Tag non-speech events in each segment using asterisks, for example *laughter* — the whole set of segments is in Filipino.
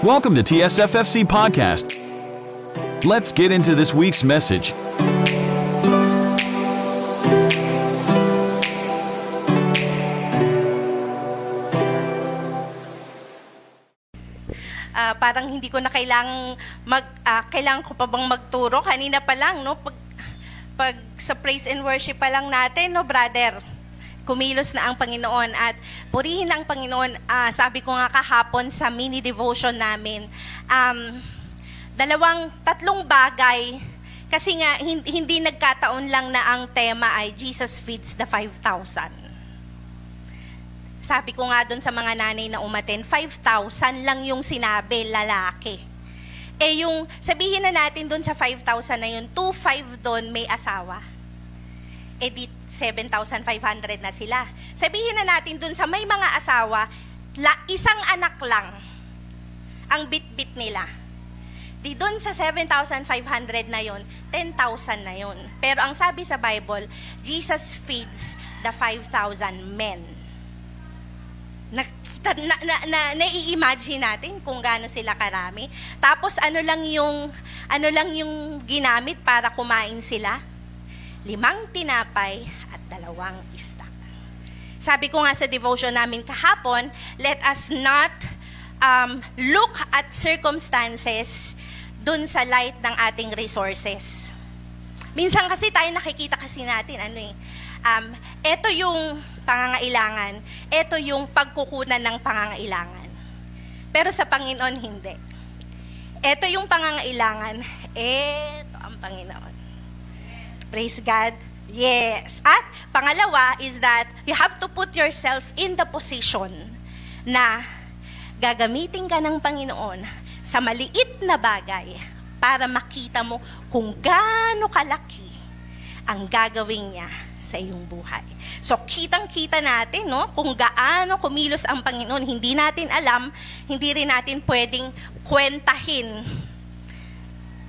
Welcome to TSFFC Podcast. Let's get into this week's message. Ah, parang hindi ko na kailangang mag ah, kailangan ko pa bang magturo kanina pa lang no pag pag sa praise and worship pa lang natin no brother kumilos na ang Panginoon at purihin ang Panginoon Ah, sabi ko nga kahapon sa mini devotion namin um, dalawang tatlong bagay kasi nga hin- hindi nagkataon lang na ang tema ay Jesus feeds the 5,000 sabi ko nga doon sa mga nanay na umaten, 5,000 lang yung sinabi, lalaki. Eh yung, sabihin na natin doon sa 5,000 na yun, 2,500 doon may asawa. Eh di 7,500 na sila. Sabihin na natin doon sa may mga asawa, la, isang anak lang ang bit-bit nila. Di doon sa 7,500 na yon, 10,000 na yon. Pero ang sabi sa Bible, Jesus feeds the 5,000 men nakita na, na, na nai-imagine natin kung gaano sila karami. Tapos ano lang yung ano lang yung ginamit para kumain sila? Limang tinapay at dalawang isda. Sabi ko nga sa devotion namin kahapon, let us not um, look at circumstances dun sa light ng ating resources. Minsan kasi tayo nakikita kasi natin, ano eh, um, ito yung pangangailangan, ito yung pagkukunan ng pangangailangan. Pero sa Panginoon, hindi. Ito yung pangangailangan, ito ang Panginoon. Praise God. Yes. At pangalawa is that you have to put yourself in the position na gagamitin ka ng Panginoon sa maliit na bagay para makita mo kung gaano kalaki ang gagawin niya sa iyong buhay. So, kitang-kita natin, no, kung gaano kumilos ang Panginoon. Hindi natin alam, hindi rin natin pwedeng kwentahin.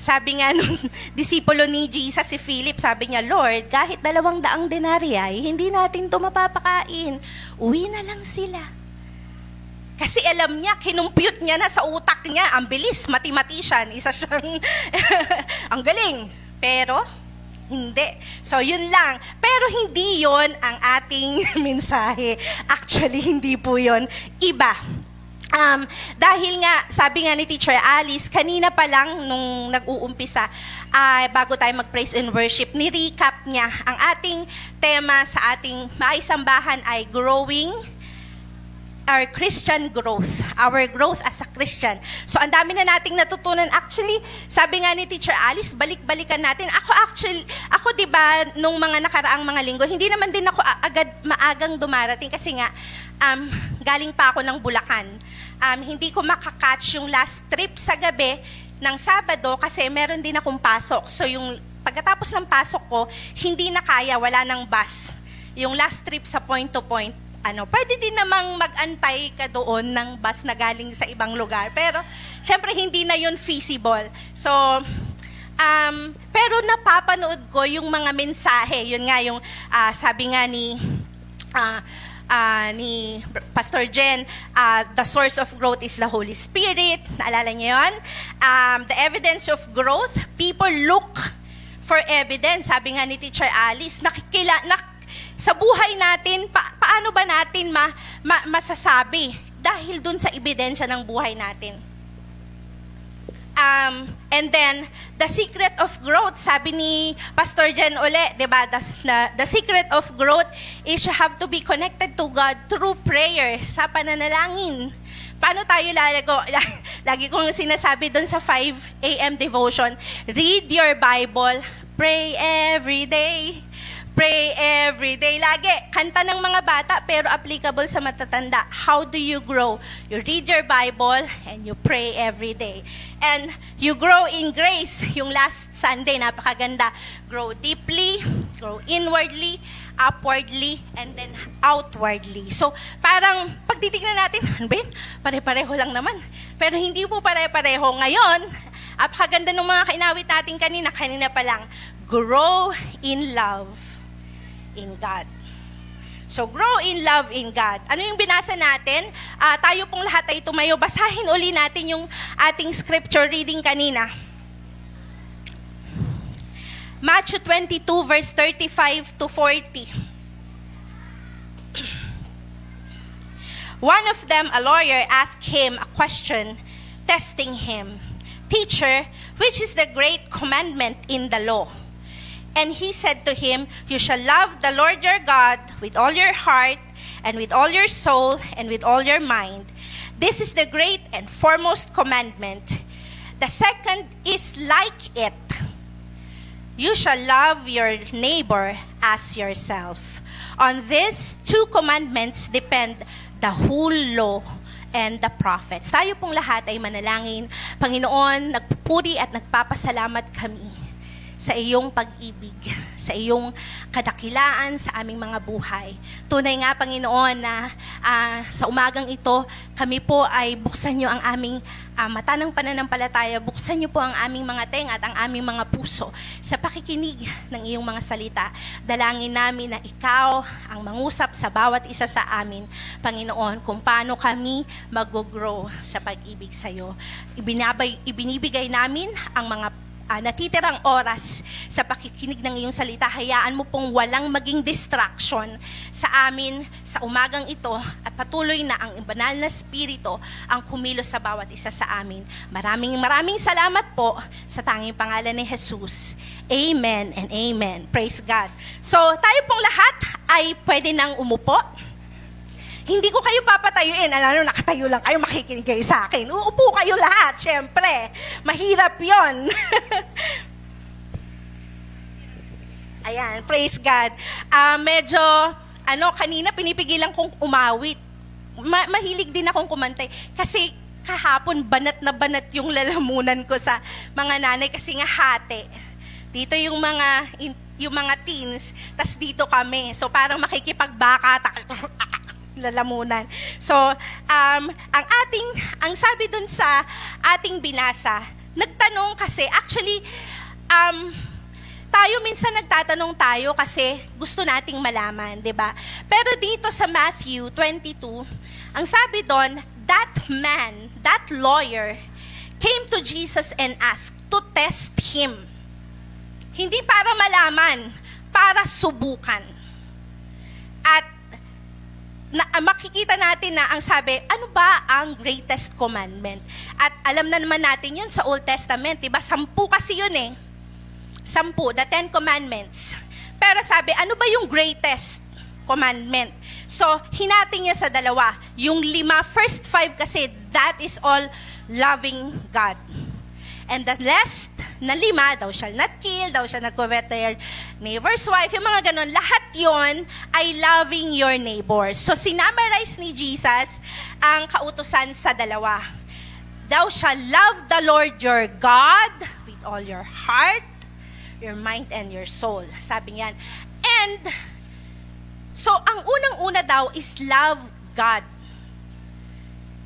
Sabi nga nung *laughs* disipulo ni Jesus, si Philip, sabi niya, Lord, kahit dalawang daang denaryo ay hindi natin ito mapapakain. Uwi na lang sila. Kasi alam niya, kinumpute niya na sa utak niya, ang bilis, mathematician, isa *laughs* siyang, ang galing. Pero, hindi. So, yun lang. Pero hindi yon ang ating *laughs* mensahe. Actually, hindi po yon Iba. Um, dahil nga, sabi nga ni Teacher Alice, kanina pa lang nung nag-uumpisa, uh, bago tayo mag-praise and worship, ni-recap niya ang ating tema sa ating maisambahan ay growing our Christian growth, our growth as a Christian. So, ang dami na nating natutunan. Actually, sabi nga ni Teacher Alice, balik-balikan natin. Ako actually, ako 'di ba nung mga nakaraang mga linggo, hindi naman din ako agad maagang dumarating kasi nga um, galing pa ako ng Bulacan. Um, hindi ko makakatch yung last trip sa gabi ng Sabado kasi meron din akong pasok. So, yung pagkatapos ng pasok ko, hindi na kaya, wala ng bus. Yung last trip sa point to point, ano, pwede din namang mag-antay ka doon ng bus na galing sa ibang lugar. Pero, syempre, hindi na yun feasible. So, um, pero napapanood ko yung mga mensahe. Yun nga yung uh, sabi nga ni uh, uh, ni Pastor Jen, uh, the source of growth is the Holy Spirit. Naalala niyo yun? Um, the evidence of growth, people look for evidence. Sabi nga ni Teacher Alice, nakikila, nak, sa buhay natin, pa, paano ba natin ma, ma, masasabi? Dahil dun sa ebidensya ng buhay natin. Um, and then, the secret of growth, sabi ni Pastor Jen Ole, di ba, the, the secret of growth is you have to be connected to God through prayer, sa pananalangin. Paano tayo lalago? *laughs* Lagi kong sinasabi doon sa 5 a.m. devotion, read your Bible, pray every day, Pray every day. Lagi, kanta ng mga bata pero applicable sa matatanda. How do you grow? You read your Bible and you pray every day. And you grow in grace. Yung last Sunday, napakaganda. Grow deeply, grow inwardly, upwardly, and then outwardly. So, parang pagtitignan natin, *laughs* ano Pare-pareho lang naman. Pero hindi po pare-pareho. Ngayon, apakaganda ng mga kainawit natin kanina, kanina pa lang, grow in love in God. So, grow in love in God. Ano yung binasa natin? Uh, tayo pong lahat ay tumayo. Basahin uli natin yung ating scripture reading kanina. Matthew 22 verse 35 to 40. One of them, a lawyer, asked him a question, testing him. Teacher, which is the great commandment in the law? And he said to him, You shall love the Lord your God with all your heart, and with all your soul, and with all your mind. This is the great and foremost commandment. The second is like it You shall love your neighbor as yourself. On these two commandments depend the whole law and the prophets. Tayo pong lahat ay manalangin. Panginoon, nagpupuri at nagpapasalamat kami sa iyong pag-ibig, *laughs* sa iyong kadakilaan sa aming mga buhay. Tunay nga, Panginoon, na uh, sa umagang ito, kami po ay buksan niyo ang aming uh, mata ng pananampalataya, buksan niyo po ang aming mga tenga at ang aming mga puso sa pakikinig ng iyong mga salita. Dalangin namin na ikaw ang mangusap sa bawat isa sa amin, Panginoon, kung paano kami mag-grow sa pag-ibig sa iyo. Ibinabay, ibinibigay namin ang mga uh, natitirang oras sa pakikinig ng iyong salita, hayaan mo pong walang maging distraction sa amin sa umagang ito at patuloy na ang banal na spirito ang kumilos sa bawat isa sa amin. Maraming maraming salamat po sa tanging pangalan ni Jesus. Amen and amen. Praise God. So, tayo pong lahat ay pwede nang umupo. Hindi ko kayo papatayuin. Alam nakatayo lang kayo, makikinig kayo sa akin. Uupo kayo lahat, syempre. Mahirap yon. *laughs* Ayan, praise God. Uh, medyo, ano, kanina pinipigilan kong umawit. Ma- mahilig din akong kumantay. Kasi kahapon, banat na banat yung lalamunan ko sa mga nanay kasi nga hati. Dito yung mga yung mga teens, tas dito kami. So parang makikipagbaka, lalamunan. So, um, ang ating, ang sabi dun sa ating binasa, nagtanong kasi, actually, um, tayo minsan nagtatanong tayo kasi gusto nating malaman, 'di ba? Pero dito sa Matthew 22, ang sabi doon, that man, that lawyer came to Jesus and asked to test him. Hindi para malaman, para subukan. At na, uh, makikita natin na ang sabi, ano ba ang greatest commandment? At alam na naman natin yun sa Old Testament, diba? Sampu kasi yun eh. Sampu, the Ten Commandments. Pero sabi, ano ba yung greatest commandment? So, hinating niya sa dalawa. Yung lima, first five kasi, that is all loving God. And the last na lima, thou shall not kill, thou shall not covet their neighbor's wife, yung mga ganun, lahat yon ay loving your neighbor. So, sinamarize ni Jesus ang kautusan sa dalawa. Thou shall love the Lord your God with all your heart, your mind, and your soul. Sabi niyan. And, so, ang unang-una daw is love God.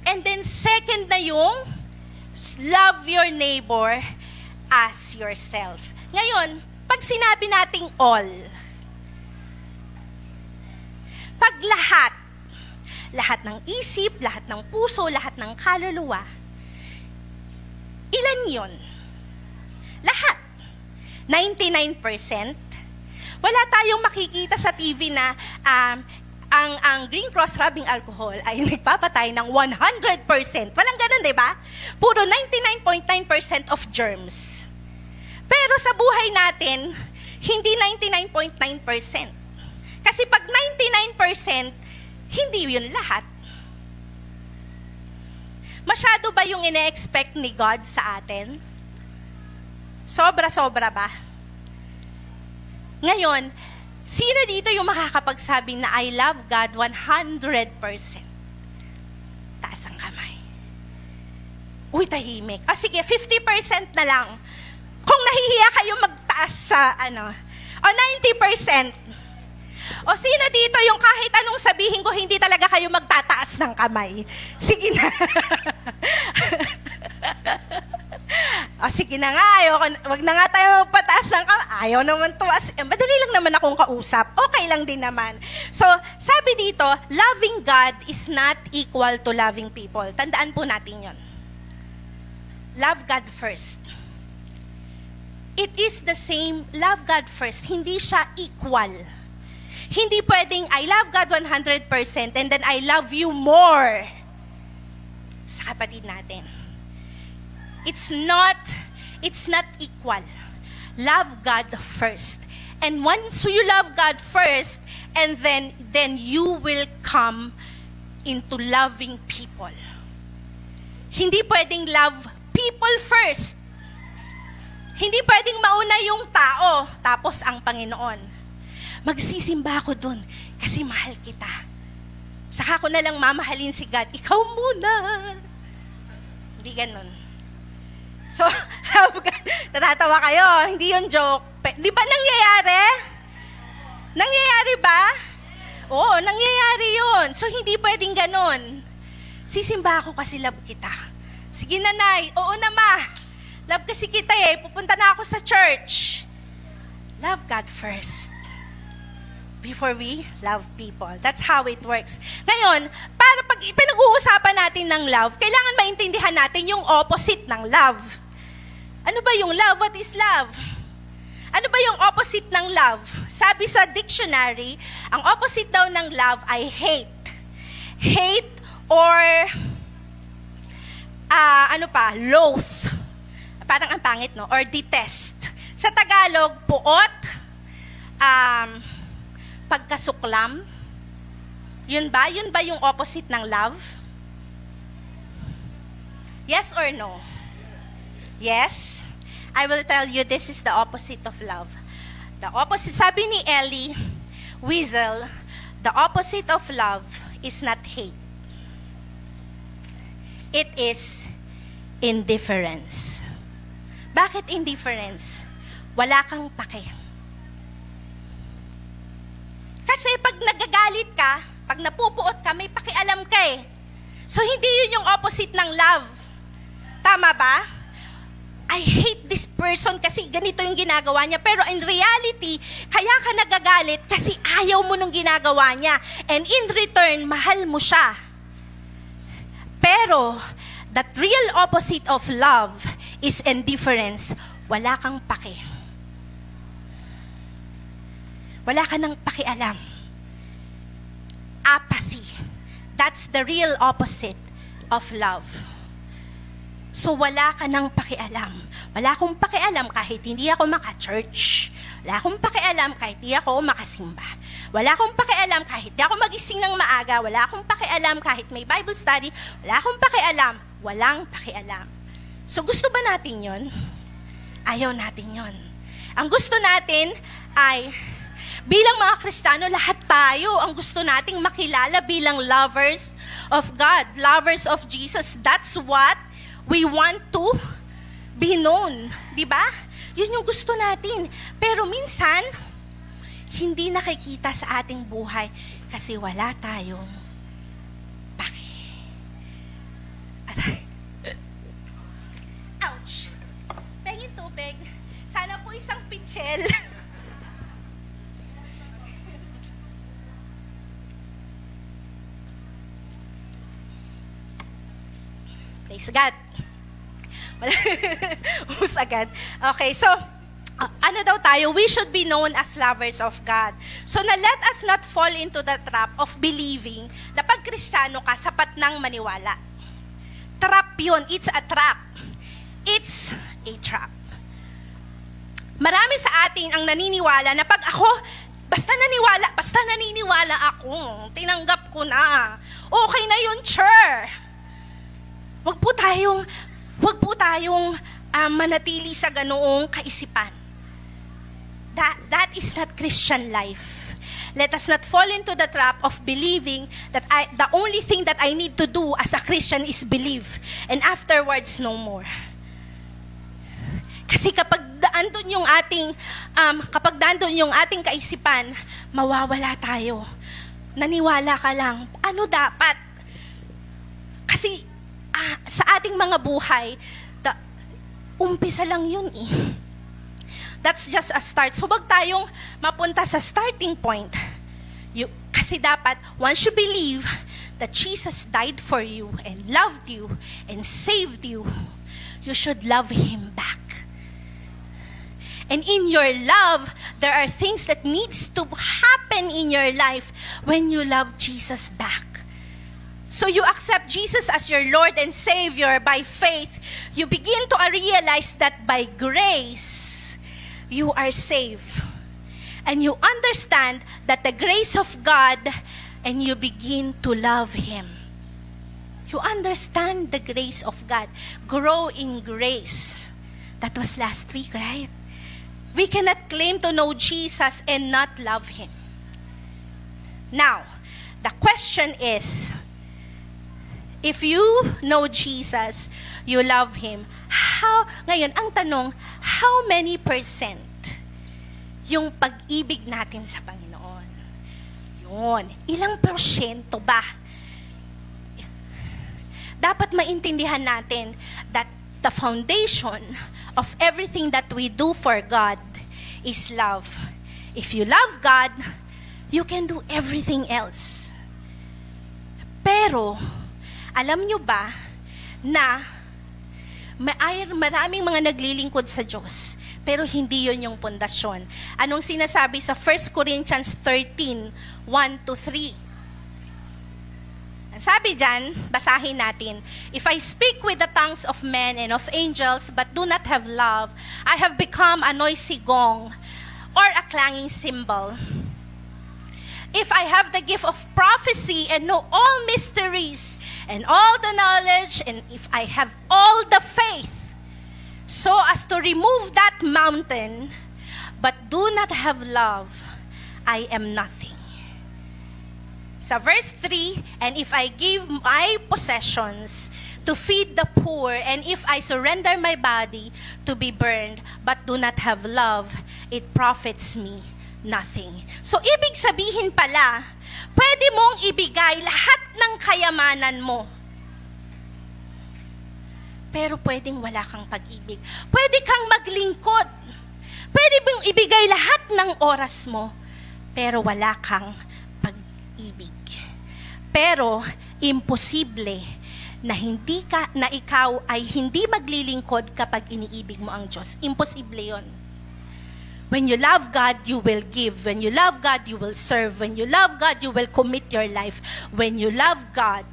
And then, second na yung love your neighbor as yourself. Ngayon, pag sinabi nating all, pag lahat, lahat ng isip, lahat ng puso, lahat ng kaluluwa, ilan yon? Lahat. 99%. Wala tayong makikita sa TV na um, ang, ang Green Cross rubbing alcohol ay *laughs* nagpapatay ng 100%. Walang ganun, di ba? Puro 99.9% of germs. Pero sa buhay natin, hindi 99.9%. Kasi pag 99%, hindi yun lahat. Masyado ba yung ine-expect ni God sa atin? Sobra-sobra ba? Ngayon, Sino dito yung makakapagsabing na I love God 100%? Taas ang kamay. Uy, tahimik. Ah, sige, 50% na lang. Kung nahihiya kayo magtaas sa ano, o 90%. O sino dito yung kahit anong sabihin ko, hindi talaga kayo magtataas ng kamay? Sige na. *laughs* O sige na nga, ayoko, wag na nga tayo pataas ng kamay. Ayaw naman tuwas. Eh, madali lang naman akong kausap. Okay lang din naman. So, sabi dito, loving God is not equal to loving people. Tandaan po natin yon. Love God first. It is the same, love God first. Hindi siya equal. Hindi pwedeng, I love God 100% and then I love you more sa kapatid natin it's not it's not equal. Love God first. And once you love God first, and then then you will come into loving people. Hindi pwedeng love people first. Hindi pwedeng mauna yung tao, tapos ang Panginoon. Magsisimba ako dun kasi mahal kita. Saka ko na lang mamahalin si God, ikaw muna. Hindi ganun. So, *laughs* natatawa kayo, hindi yun joke. Di ba nangyayari? Nangyayari ba? Oo, nangyayari yun. So, hindi pwedeng ganun. Sisimba ako kasi love kita. Sige nanay, oo na ma. Love kasi kita eh, pupunta na ako sa church. Love God first before we love people. That's how it works. Ngayon, para pag pinag-uusapan natin ng love, kailangan maintindihan natin yung opposite ng love. Ano ba yung love? What is love? Ano ba yung opposite ng love? Sabi sa dictionary, ang opposite daw ng love ay hate. Hate or uh, ano pa, loath. Parang ang pangit, no? Or detest. Sa Tagalog, puot, um, pagkasuklam. Yun ba? Yun ba yung opposite ng love? Yes or no? Yes? I will tell you this is the opposite of love. The opposite, sabi ni Ellie Weasel, the opposite of love is not hate. It is indifference. Bakit indifference? Wala kang pake. Kasi pag nagagalit ka, pag napupuot ka, may pakialam ka eh. So hindi yun yung opposite ng love. Tama ba? I hate this person kasi ganito yung ginagawa niya. Pero in reality, kaya ka nagagalit kasi ayaw mo nung ginagawa niya. And in return, mahal mo siya. Pero, that real opposite of love is indifference. Wala kang pake. Wala ka nang pakialam. Apathy. That's the real opposite of love. So wala ka nang pakialam. Wala akong pakialam kahit hindi ako maka-church. Wala akong pakialam kahit hindi ako makasimba. Wala akong pakialam kahit hindi ako magising ng maaga. Wala akong pakialam kahit may Bible study. Wala akong pakialam. Walang pakialam. So gusto ba natin yon? Ayaw natin yon. Ang gusto natin ay bilang mga Kristiyano, lahat tayo ang gusto nating makilala bilang lovers of God, lovers of Jesus. That's what We want to be known. Di ba? Yun yung gusto natin. Pero minsan, hindi nakikita sa ating buhay kasi wala tayong paki. Aray. Ouch! Pengin tubig. Sana po isang pitchel. Praise God. *laughs* Ubus agad. Okay, so, uh, ano daw tayo? We should be known as lovers of God. So na let us not fall into the trap of believing na pag kristyano ka, sapat nang maniwala. Trap yun. It's a trap. It's a trap. Marami sa atin ang naniniwala na pag ako, basta naniwala, basta naniniwala ako, tinanggap ko na. Okay na yun, sure. Huwag po tayong, wag po tayong uh, manatili sa ganoong kaisipan. That, that is not Christian life. Let us not fall into the trap of believing that I, the only thing that I need to do as a Christian is believe. And afterwards, no more. Kasi kapag daan doon yung ating, um, kapag daan doon yung ating kaisipan, mawawala tayo. Naniwala ka lang. Ano dapat? Kasi ah, sa ating mga buhay, the, umpisa lang yun eh. That's just a start. So wag tayong mapunta sa starting point. You, kasi dapat, once you believe that Jesus died for you and loved you and saved you, you should love Him back. And in your love, there are things that needs to happen in your life when you love Jesus back. So you accept Jesus as your Lord and Savior by faith. You begin to realize that by grace, you are saved. And you understand that the grace of God and you begin to love Him. You understand the grace of God. Grow in grace. That was last week, right? We cannot claim to know Jesus and not love Him. Now, the question is, if you know Jesus, you love Him, how, ngayon, ang tanong, how many percent yung pag-ibig natin sa Panginoon? Yun. Ilang porsyento ba? Dapat maintindihan natin that the foundation of everything that we do for God is love. If you love God, you can do everything else. Pero, alam nyo ba na may maraming mga naglilingkod sa Diyos, pero hindi yon yung pundasyon. Anong sinasabi sa 1 Corinthians 13, 1 to 3? Sabi dyan, basahin natin, If I speak with the tongues of men and of angels, but do not have love, I have become a noisy gong or a clanging cymbal. If I have the gift of prophecy and know all mysteries and all the knowledge, and if I have all the faith, so as to remove that mountain, but do not have love, I am nothing. Sa verse 3, and if I give my possessions to feed the poor, and if I surrender my body to be burned, but do not have love, it profits me nothing. So, ibig sabihin pala, pwede mong ibigay lahat ng kayamanan mo. Pero pwedeng wala kang pag-ibig. Pwede kang maglingkod. Pwede mong ibigay lahat ng oras mo. Pero wala kang pag-ibig. Pero imposible na hindi ka na ikaw ay hindi maglilingkod kapag iniibig mo ang Diyos. Imposible 'yon. When you love God, you will give. When you love God, you will serve. When you love God, you will commit your life. When you love God,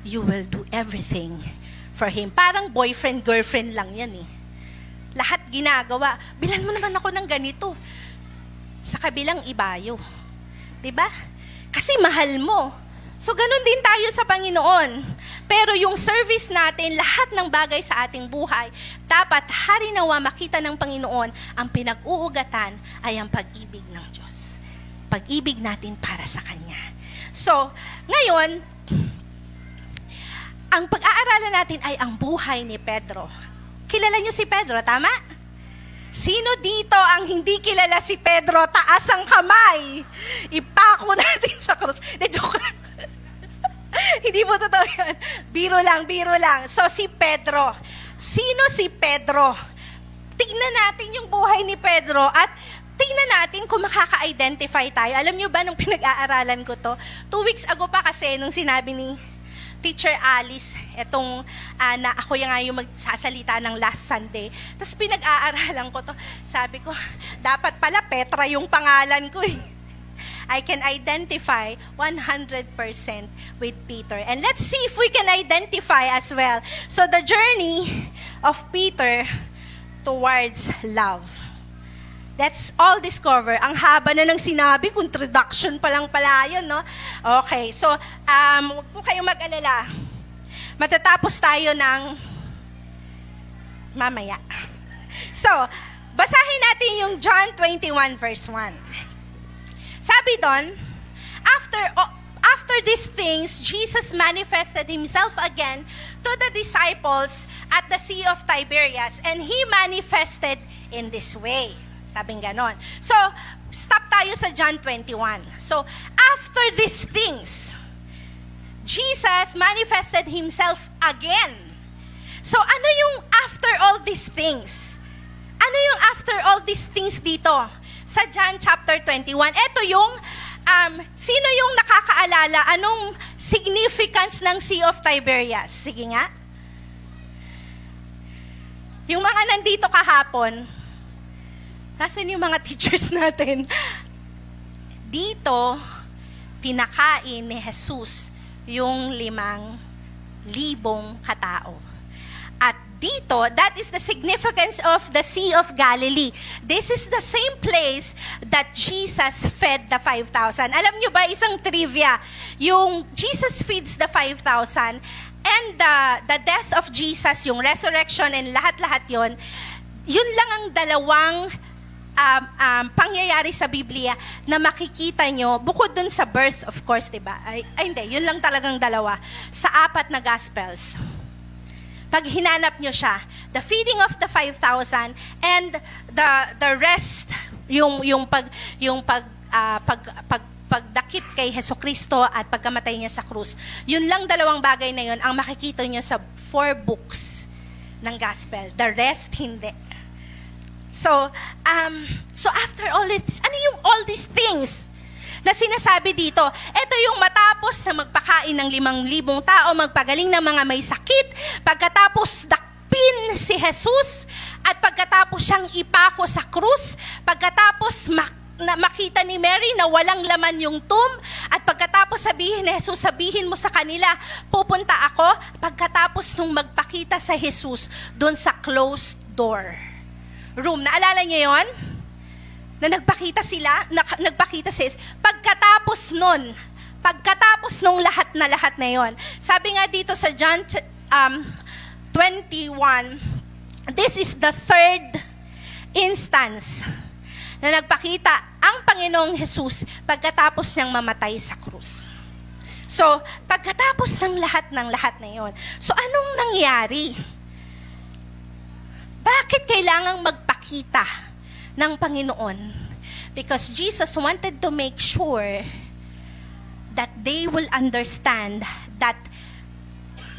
you will do everything for Him. Parang boyfriend, girlfriend lang yan eh. Lahat ginagawa. Bilan mo naman ako ng ganito. Sa kabilang ibayo. ba? Kasi mahal mo. So, ganun din tayo sa Panginoon. Pero yung service natin, lahat ng bagay sa ating buhay, dapat harinawa makita ng Panginoon, ang pinag-uugatan ay ang pag-ibig ng Diyos. Pag-ibig natin para sa Kanya. So, ngayon, ang pag-aaralan natin ay ang buhay ni Pedro. Kilala niyo si Pedro, tama? Sino dito ang hindi kilala si Pedro? Taas ang kamay. Ipako *laughs* natin sa krus. De, joke lang. *laughs* Hindi po totoo yan. Biro lang, biro lang. So, si Pedro. Sino si Pedro? Tignan natin yung buhay ni Pedro at tingnan natin kung makaka-identify tayo. Alam niyo ba, nung *laughs* pinag-aaralan ko to, two weeks ago pa kasi, nung sinabi ni Teacher Alice, etong uh, na ako yung nga yung magsasalita ng last Sunday. Tapos pinag-aaralan ko to, sabi ko, dapat pala Petra yung pangalan ko eh. I can identify 100% with Peter. And let's see if we can identify as well. So the journey of Peter towards love. Let's all discover. Ang haba na ng sinabi, introduction pa lang pala yun, no? Okay, so, um, huwag po kayong mag-alala. Matatapos tayo ng mamaya. So, basahin natin yung John 21 verse 1. Sabi doon, after, oh, after these things, Jesus manifested himself again to the disciples at the Sea of Tiberias, and he manifested in this way. Sabing ganon. So, stop tayo sa John 21. So, after these things, Jesus manifested himself again. So ano yung after all these things? Ano yung after all these things dito? Sa John chapter 21. Ito yung, um, sino yung nakakaalala? Anong significance ng Sea of Tiberias? Sige nga. Yung mga nandito kahapon, nasan yung mga *laughs* teachers natin? Dito, pinakain ni Jesus yung limang libong katao. At dito, that is the significance of the Sea of Galilee. This is the same place that Jesus fed the 5,000. Alam nyo ba, isang trivia, yung Jesus feeds the 5,000, and the, the death of Jesus, yung resurrection and lahat-lahat yon, yun lang ang dalawang um, um, pangyayari sa Biblia na makikita nyo, bukod dun sa birth, of course, di ba? Ay, ay, hindi, yun lang talagang dalawa. Sa apat na Gospels. Pag hinanap nyo siya, the feeding of the 5,000 and the the rest, yung yung pag yung pag uh, pag, pag pagdakip kay Heso Kristo at pagkamatay niya sa krus. Yun lang dalawang bagay na yun ang makikita niya sa four books ng gospel. The rest, hindi. So, um, so after all this, ano yung all these things na sinasabi dito? Ito yung matapos na magpakain ng limang libong tao, magpagaling ng mga may sakit, pagkatapos dakpin si Jesus, at pagkatapos siyang ipako sa krus, pagkatapos mak na makita ni Mary na walang laman yung tomb at pagkatapos sabihin ni Jesus, sabihin mo sa kanila, pupunta ako pagkatapos nung magpakita sa Jesus doon sa closed door room. Naalala niyo yon? Na nagpakita sila, na, nagpakita si Jesus. Pagkatapos nun, pagkatapos nung lahat na lahat na yon. Sabi nga dito sa John um, 21, this is the third instance na nagpakita ang Panginoong Jesus pagkatapos niyang mamatay sa krus. So, pagkatapos ng lahat ng lahat na yon, so anong nangyari? Bakit kailangang magpakita ng Panginoon? Because Jesus wanted to make sure that they will understand that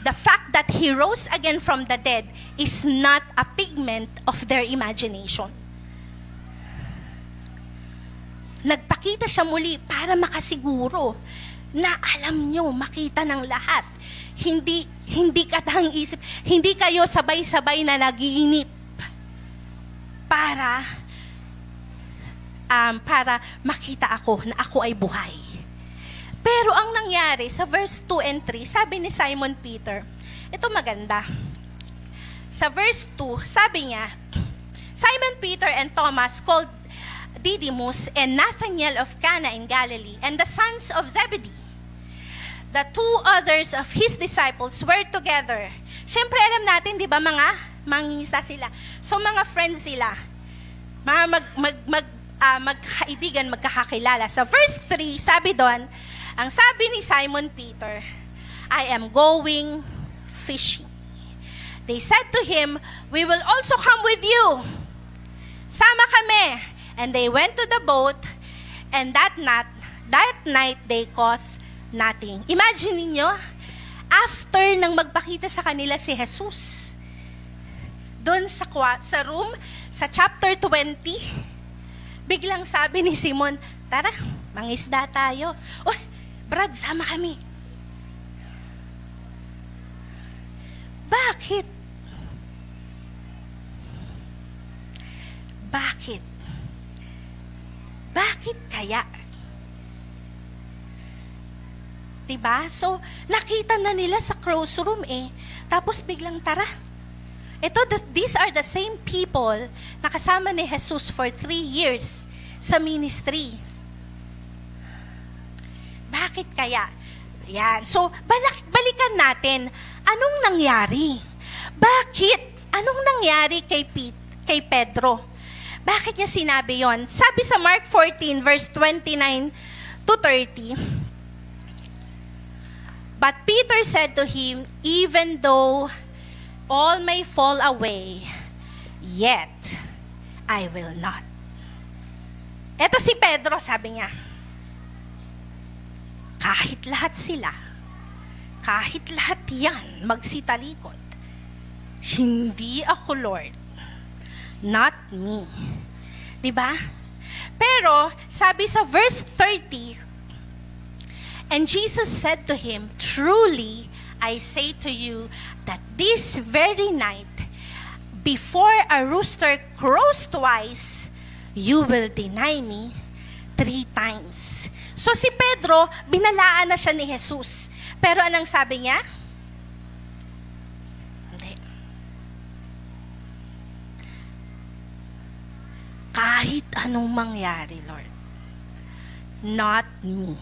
the fact that He rose again from the dead is not a pigment of their imagination nagpakita siya muli para makasiguro na alam nyo, makita ng lahat. Hindi, hindi katang isip, hindi kayo sabay-sabay na nagiinip para um, para makita ako na ako ay buhay. Pero ang nangyari sa verse 2 and 3, sabi ni Simon Peter, ito maganda. Sa verse 2, sabi niya, Simon Peter and Thomas called Didymus and Nathanael of Cana in Galilee, and the sons of Zebedee. The two others of his disciples were together. Siyempre, alam natin, di ba, mga mangingista sila. So, mga friends sila. Mga mag, mag, mag, uh, magkaibigan, magkakakilala. Sa verse 3, sabi doon, ang sabi ni Simon Peter, I am going fishing. They said to him, We will also come with you. Sama kami. And they went to the boat, and that night, that night they caught nothing. Imagine niyo, after nang magpakita sa kanila si Jesus, doon sa, sa room, sa chapter 20, biglang sabi ni Simon, tara, mangisda tayo. Oh, Brad, sama kami. Bakit? Bakit? Bakit kaya? Diba? So, nakita na nila sa close room eh. Tapos biglang tara. Ito, these are the same people na kasama ni Jesus for three years sa ministry. Bakit kaya? Yan. So, balik, balikan natin. Anong nangyari? Bakit? Anong nangyari kay, Pete, kay Pedro? Bakit niya sinabi yon? Sabi sa Mark 14 verse 29 to 30, But Peter said to him, Even though all may fall away, yet I will not. Ito si Pedro, sabi niya, kahit lahat sila, kahit lahat yan magsitalikod, Hindi ako, Lord. Not me. 'Di ba? Pero sabi sa verse 30, And Jesus said to him, Truly, I say to you that this very night, before a rooster crows twice, you will deny me three times. So si Pedro, binalaan na siya ni Jesus. Pero anong sabi niya? Hindi. Kahit anong mangyari, Lord. Not me.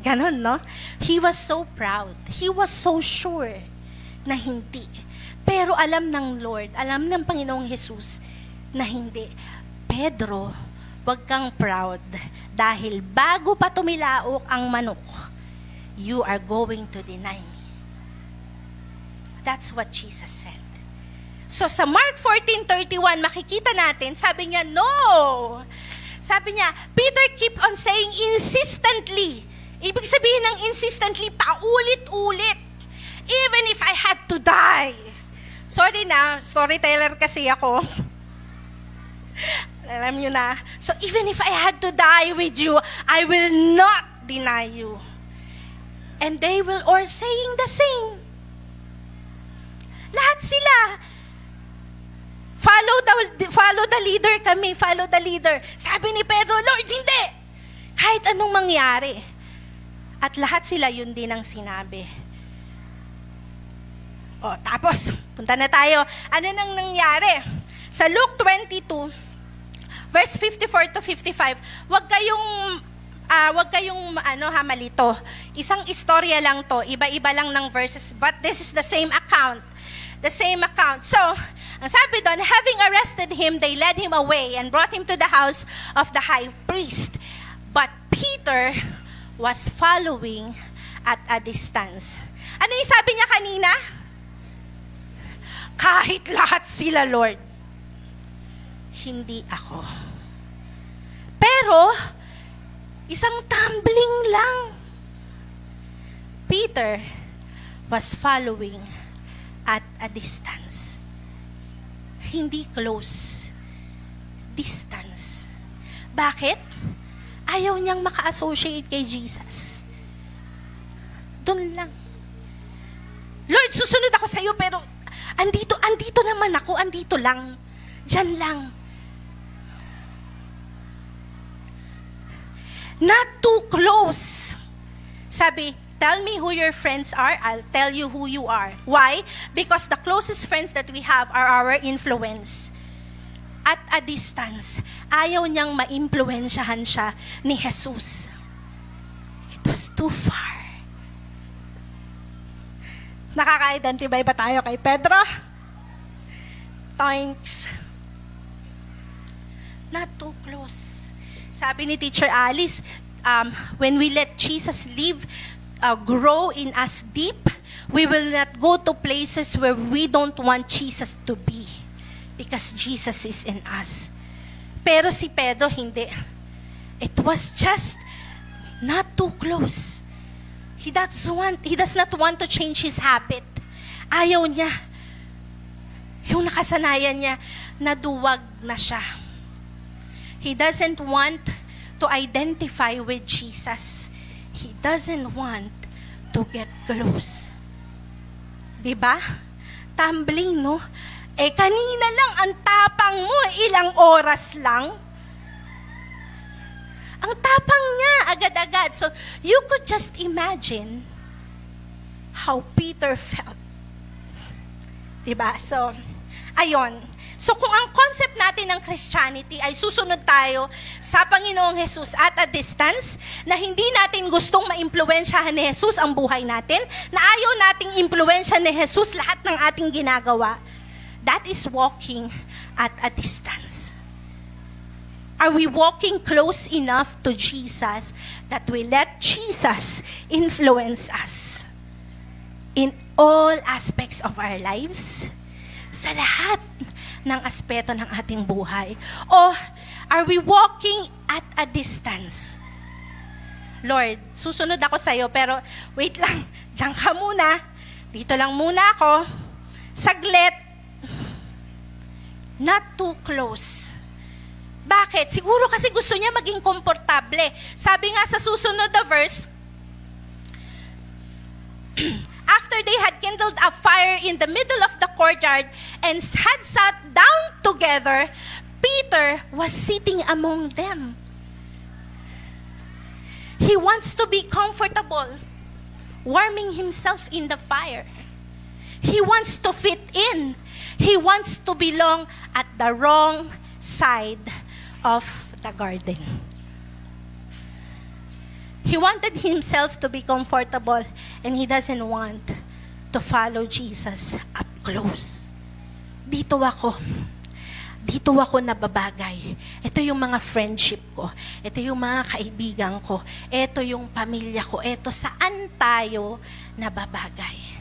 Ganon, no? He was so proud. He was so sure na hindi. Pero alam ng Lord, alam ng Panginoong Jesus na hindi. Pedro, wag kang proud dahil bago pa tumilaok ang manok, you are going to deny me. That's what Jesus said. So sa Mark 14:31 makikita natin, sabi niya, "No." Sabi niya, Peter keep on saying insistently. Ibig sabihin ng insistently, paulit-ulit. Even if I had to die. Sorry na, storyteller kasi ako. *laughs* Alam nyo na. So even if I had to die with you, I will not deny you. And they will all saying the same. Lahat sila. Follow the, follow the leader kami, follow the leader. Sabi ni Pedro, Lord, hindi. Kahit anong mangyari. At lahat sila yun din ang sinabi. O, tapos, punta na tayo. Ano nang nangyari? Sa Luke 22, verse 54 to 55, wag kayong uh, wag kayong ano ha malito. Isang istorya lang to, iba-iba lang ng verses, but this is the same account. The same account. So, ang sabi doon, having arrested him, they led him away and brought him to the house of the high priest. But Peter was following at a distance. Ano yung sabi niya kanina? Kahit lahat sila, Lord, hindi ako. Pero, isang tumbling lang. Peter was following at a distance. Hindi close. Distance. Bakit? Ayaw niyang maka-associate kay Jesus. Doon lang. Lord, susunod ako sa iyo, pero andito, andito naman ako, andito lang. Diyan lang. Not too close. Sabi, tell me who your friends are, I'll tell you who you are. Why? Because the closest friends that we have are our influence. At a distance, ayaw niyang maimpluensyahan siya ni Jesus. It was too far. Nakaka-identify ba tayo kay Pedro? Thanks. Not too close. Sabi ni Teacher Alice, um, when we let Jesus live, uh, grow in us deep, we will not go to places where we don't want Jesus to be. Because Jesus is in us. Pero si Pedro, hindi. It was just not too close. He does, want, he does not want to change his habit. Ayaw niya. Yung nakasanayan niya, naduwag na siya. He doesn't want to identify with Jesus. He doesn't want to get close. 'Di ba? Tumbling, no? Eh kanina lang ang tapang mo, ilang oras lang. Ang tapang niya agad-agad. So you could just imagine how Peter felt. 'Di ba? So ayon, So kung ang concept natin ng Christianity ay susunod tayo sa Panginoong Jesus at a distance, na hindi natin gustong maimpluwensyahan ni Jesus ang buhay natin, na ayaw nating impluwensya ni Jesus lahat ng ating ginagawa, that is walking at a distance. Are we walking close enough to Jesus that we let Jesus influence us in all aspects of our lives? Sa lahat ng aspeto ng ating buhay? O are we walking at a distance? Lord, susunod ako sa iyo, pero wait lang, *laughs* diyan ka muna. Dito lang muna ako. Saglit. not too close. Bakit? Siguro kasi gusto niya maging komportable. Sabi nga sa susunod na verse, *clears throat* after they had kindled a fire in the middle of the courtyard and had sat down together, Peter was sitting among them. He wants to be comfortable, warming himself in the fire. He wants to fit in. He wants to belong at the wrong side of the garden. He wanted himself to be comfortable and he doesn't want to follow Jesus up close. Dito ako. Dito ako nababagay. Ito yung mga friendship ko. Ito yung mga kaibigan ko. Ito yung pamilya ko. Ito saan tayo nababagay.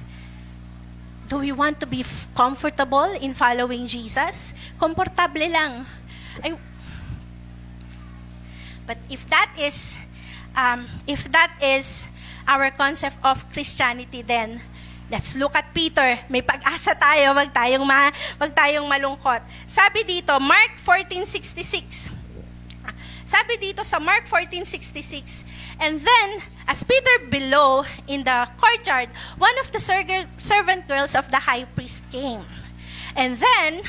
Do we want to be comfortable in following Jesus? Komportable lang. Ay, but if that is um, if that is our concept of Christianity, then let's look at Peter. May pag-asa tayo, wag tayong, ma, wag tayong malungkot. Sabi dito, Mark 14.66. Sabi dito sa Mark 14.66, And then, as Peter below in the courtyard, one of the servant girls of the high priest came. And then,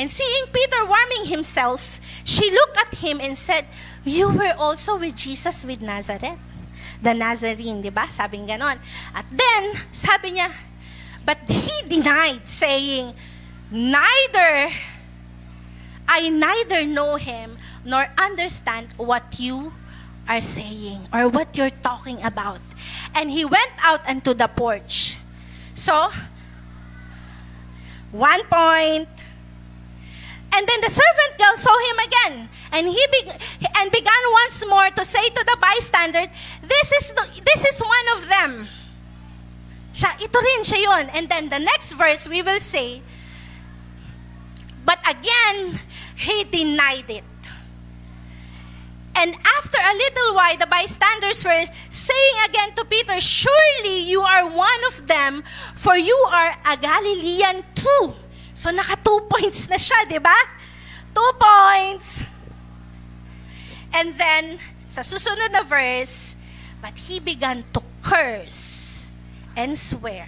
and seeing Peter warming himself, she looked at him and said, You were also with Jesus with Nazareth. The Nazarene, di ba? Sabing ganon. At then, sabi niya, but he denied, saying, Neither, I neither know him nor understand what you are saying or what you're talking about. And he went out into the porch. So, one point, and then the servant girl saw him again, and he be- and began once more to say to the bystander, "This is the, this is one of them." Siya, ito rin siya yun. And then the next verse we will say, but again he denied it. And after a little while, the bystanders were saying again to Peter, Surely you are one of them, for you are a Galilean too. So naka two points na siya, di ba? Two points. And then, sa susunod na verse, but he began to curse and swear,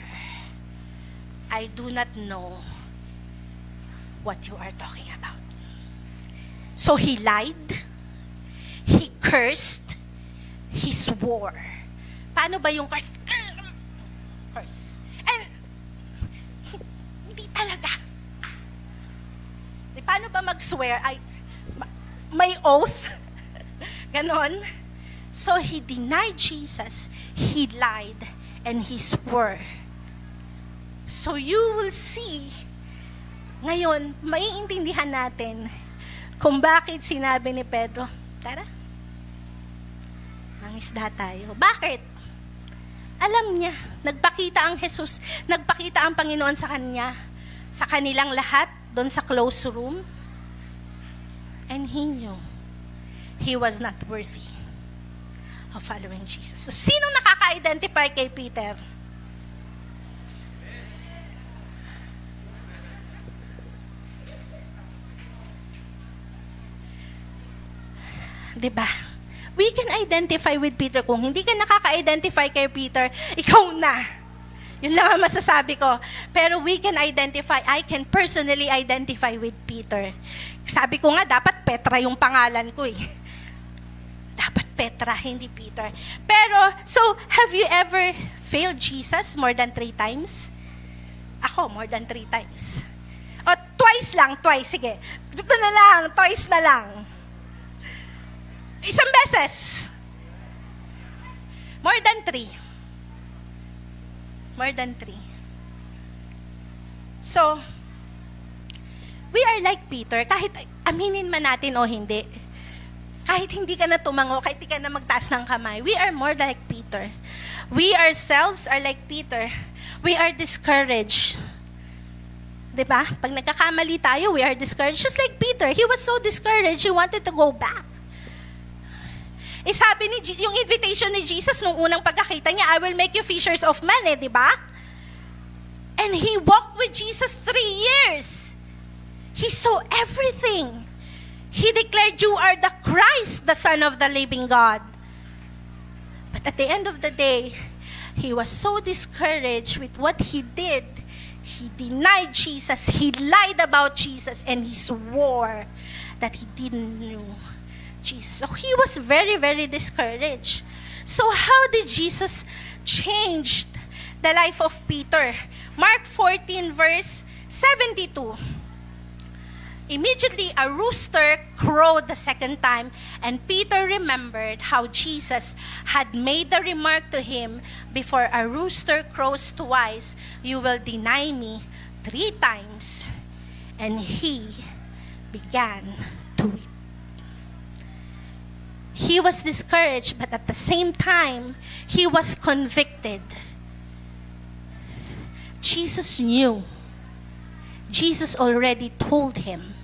I do not know what you are talking about. So he lied, he cursed, he swore. Paano ba yung curse? Curse. And, *laughs* hindi talaga. Paano ba mag-swear? Ay, may oath. *laughs* Ganon. So he denied Jesus, he lied, and he swore. So you will see, ngayon, maiintindihan natin kung bakit sinabi ni Pedro, tara, mangisda tayo. Bakit? Alam niya, nagpakita ang Jesus, nagpakita ang Panginoon sa kanya, sa kanilang lahat, doon sa close room. And he knew he was not worthy of following Jesus. So, sino nakaka-identify kay Peter? Diba? We can identify with Peter. Kung hindi ka nakaka-identify kay Peter, ikaw na. Yun lang ang masasabi ko. Pero we can identify, I can personally identify with Peter. Sabi ko nga, dapat Petra yung pangalan ko eh. *laughs* Dapat Petra, hindi Peter. Pero, so, have you ever failed Jesus more than three times? Ako, more than three times. O, twice lang, twice, sige. Dito na lang, twice na lang. Isang beses. More than three. More than three. So, we are like Peter, kahit aminin man natin o hindi. Kahit hindi ka na tumango, kahit hindi ka na magtaas ng kamay, we are more like Peter. We ourselves are like Peter. We are discouraged. 'Di ba? Pag nagkakamali tayo, we are discouraged. Just like Peter, he was so discouraged, he wanted to go back. Eh sabi ni, yung invitation ni Jesus nung unang pagkakita niya, I will make you fishers of men, eh, di ba? And he walked with Jesus three years. He saw everything. He declared, You are the Christ, the Son of the living God. But at the end of the day, he was so discouraged with what he did. He denied Jesus, he lied about Jesus, and he swore that he didn't know Jesus. So he was very, very discouraged. So how did Jesus change the life of Peter? Mark 14, verse 72. Immediately a rooster crowed the second time, and Peter remembered how Jesus had made the remark to him before a rooster crows twice, you will deny me three times. And he began to weep. He was discouraged, but at the same time, he was convicted. Jesus knew. Jesus already told him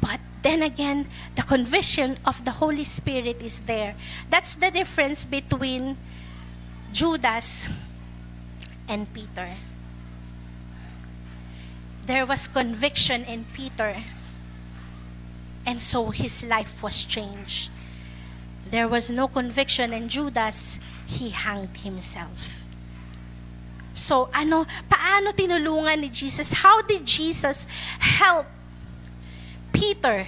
But then again, the conviction of the Holy Spirit is there. That's the difference between Judas and Peter. There was conviction in Peter, and so his life was changed. There was no conviction in Judas, he hanged himself. So, ano, paano tinulungan ni Jesus? How did Jesus help Peter,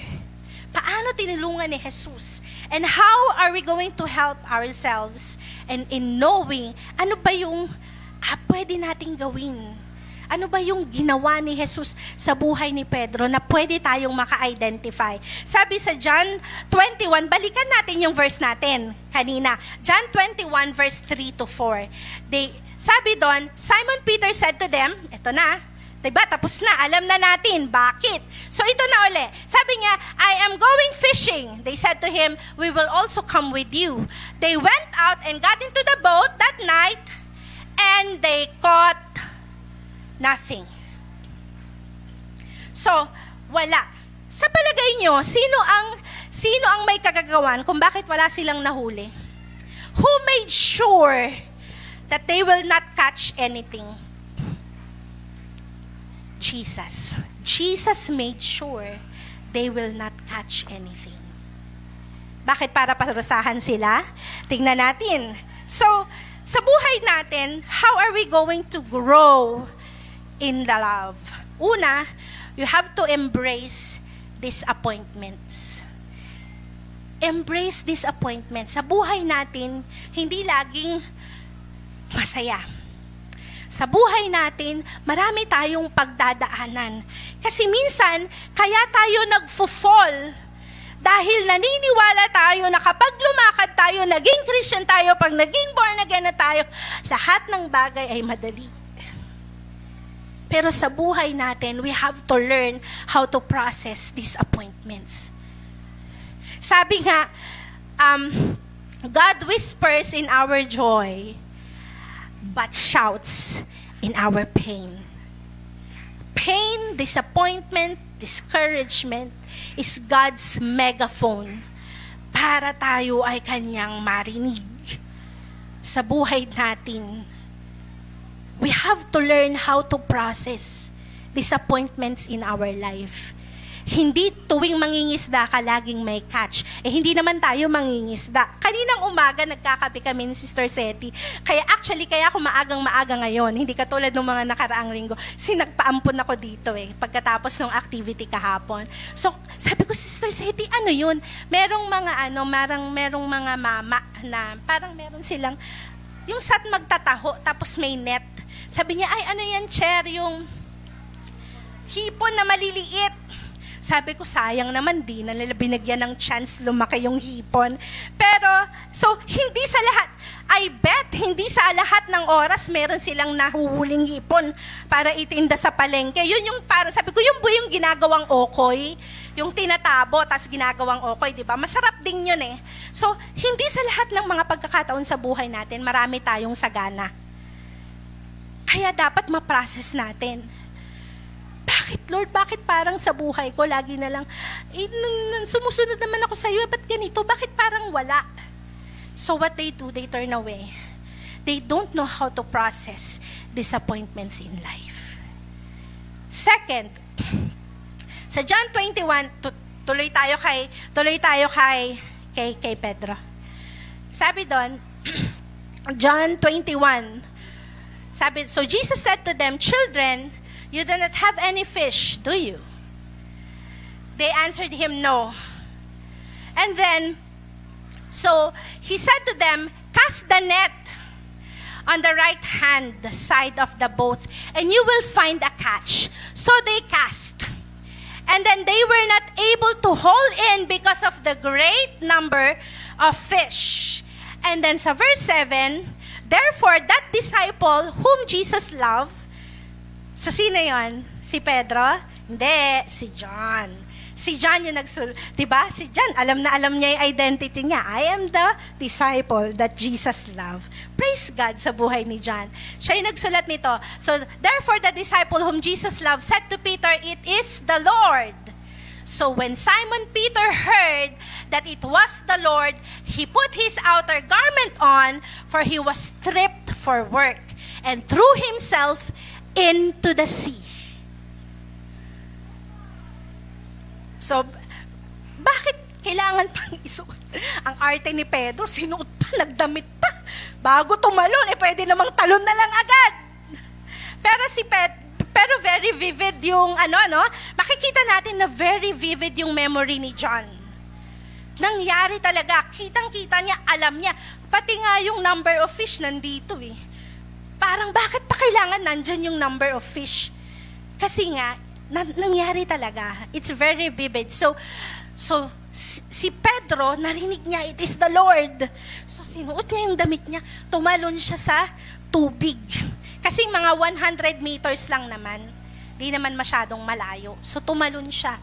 paano tinulungan ni Jesus? And how are we going to help ourselves and in knowing ano ba yung ah, pwede nating gawin? Ano ba yung ginawa ni Jesus sa buhay ni Pedro na pwede tayong maka-identify? Sabi sa John 21, balikan natin yung verse natin kanina. John 21 verse 3 to 4. They, sabi doon, Simon Peter said to them, eto na, Diba? Tapos na. Alam na natin. Bakit? So ito na uli. Sabi niya, I am going fishing. They said to him, we will also come with you. They went out and got into the boat that night and they caught nothing. So, wala. Sa palagay nyo, sino ang, sino ang may kagagawan kung bakit wala silang nahuli? Who made sure that they will not catch anything? Jesus. Jesus made sure they will not catch anything. Bakit para parusahan sila? Tingnan natin. So, sa buhay natin, how are we going to grow in the love? Una, you have to embrace disappointments. Embrace disappointments. Sa buhay natin, hindi laging masaya sa buhay natin, marami tayong pagdadaanan. Kasi minsan, kaya tayo nagfo-fall dahil naniniwala tayo na kapag lumakad tayo, naging Christian tayo, pag naging born again na tayo, lahat ng bagay ay madali. Pero sa buhay natin, we have to learn how to process disappointments. Sabi nga, um, God whispers in our joy, but shouts in our pain. Pain, disappointment, discouragement is God's megaphone para tayo ay kanyang marinig sa buhay natin. We have to learn how to process disappointments in our life. Hindi tuwing mangingisda ka laging may catch. Eh hindi naman tayo mangingisda. Kaninang umaga nagkakape kami ni Sister Seti. Kaya actually, kaya ako maagang maaga ngayon. Hindi katulad ng mga nakaraang linggo. Sinagpaampon ako dito eh. Pagkatapos ng activity kahapon. So, sabi ko, Sister Seti, ano yun? Merong mga ano, merong, merong mga mama na parang meron silang yung sat magtataho tapos may net. Sabi niya, ay ano yan, chair, yung hipon na maliliit. Sabi ko, sayang naman, di na nila binigyan ng chance lumaki yung hipon. Pero, so, hindi sa lahat, I bet, hindi sa lahat ng oras meron silang nahuhuling hipon para itinda sa palengke. Yun yung para, sabi ko, yung po yung ginagawang okoy, yung tinatabo, tas ginagawang okoy, di ba? Masarap din yun eh. So, hindi sa lahat ng mga pagkakataon sa buhay natin, marami tayong sagana. Kaya dapat ma-process natin bakit Lord, bakit parang sa buhay ko lagi na lang, eh, sumusunod naman ako sa iyo, ba't ganito? Bakit parang wala? So what they do, they turn away. They don't know how to process disappointments in life. Second, Sa John 21, tu- tuloy tayo kay tuloy tayo kay kay kay Pedro. Sabi doon, *clears throat* John 21. Sabi, so Jesus said to them, "Children, you do not have any fish, do you?" They answered him, "No." And then so he said to them, "Cast the net on the right hand side of the boat, and you will find a catch." So they cast. And then they were not able to haul in because of the great number of fish. And then sa verse 7, Therefore, that disciple whom Jesus loved, sa sino yon? Si Pedro? Hindi, si John. Si John yung nagsul, 'di ba? Si John, alam na alam niya yung identity niya. I am the disciple that Jesus loved. Praise God sa buhay ni John. Siya yung nagsulat nito. So, therefore the disciple whom Jesus loved said to Peter, "It is the Lord." So when Simon Peter heard that it was the Lord, he put his outer garment on, for he was stripped for work, and threw himself into the sea. So, bakit kailangan pang isuot? Ang arte ni Pedro, sinuot pa, nagdamit pa. Bago tumalon, eh pwede namang talon na lang agad. Pero si Pet, pero very vivid yung ano, no? Makikita natin na very vivid yung memory ni John. Nangyari talaga, kitang-kita niya, alam niya. Pati nga yung number of fish nandito eh. Parang bakit pa kailangan nandyan yung number of fish? Kasi nga, na- nangyari talaga. It's very vivid. So, so si, Pedro, narinig niya, it is the Lord. So, sinuot niya yung damit niya. Tumalon siya sa tubig. Kasi mga 100 meters lang naman. Di naman masyadong malayo. So, tumalon siya.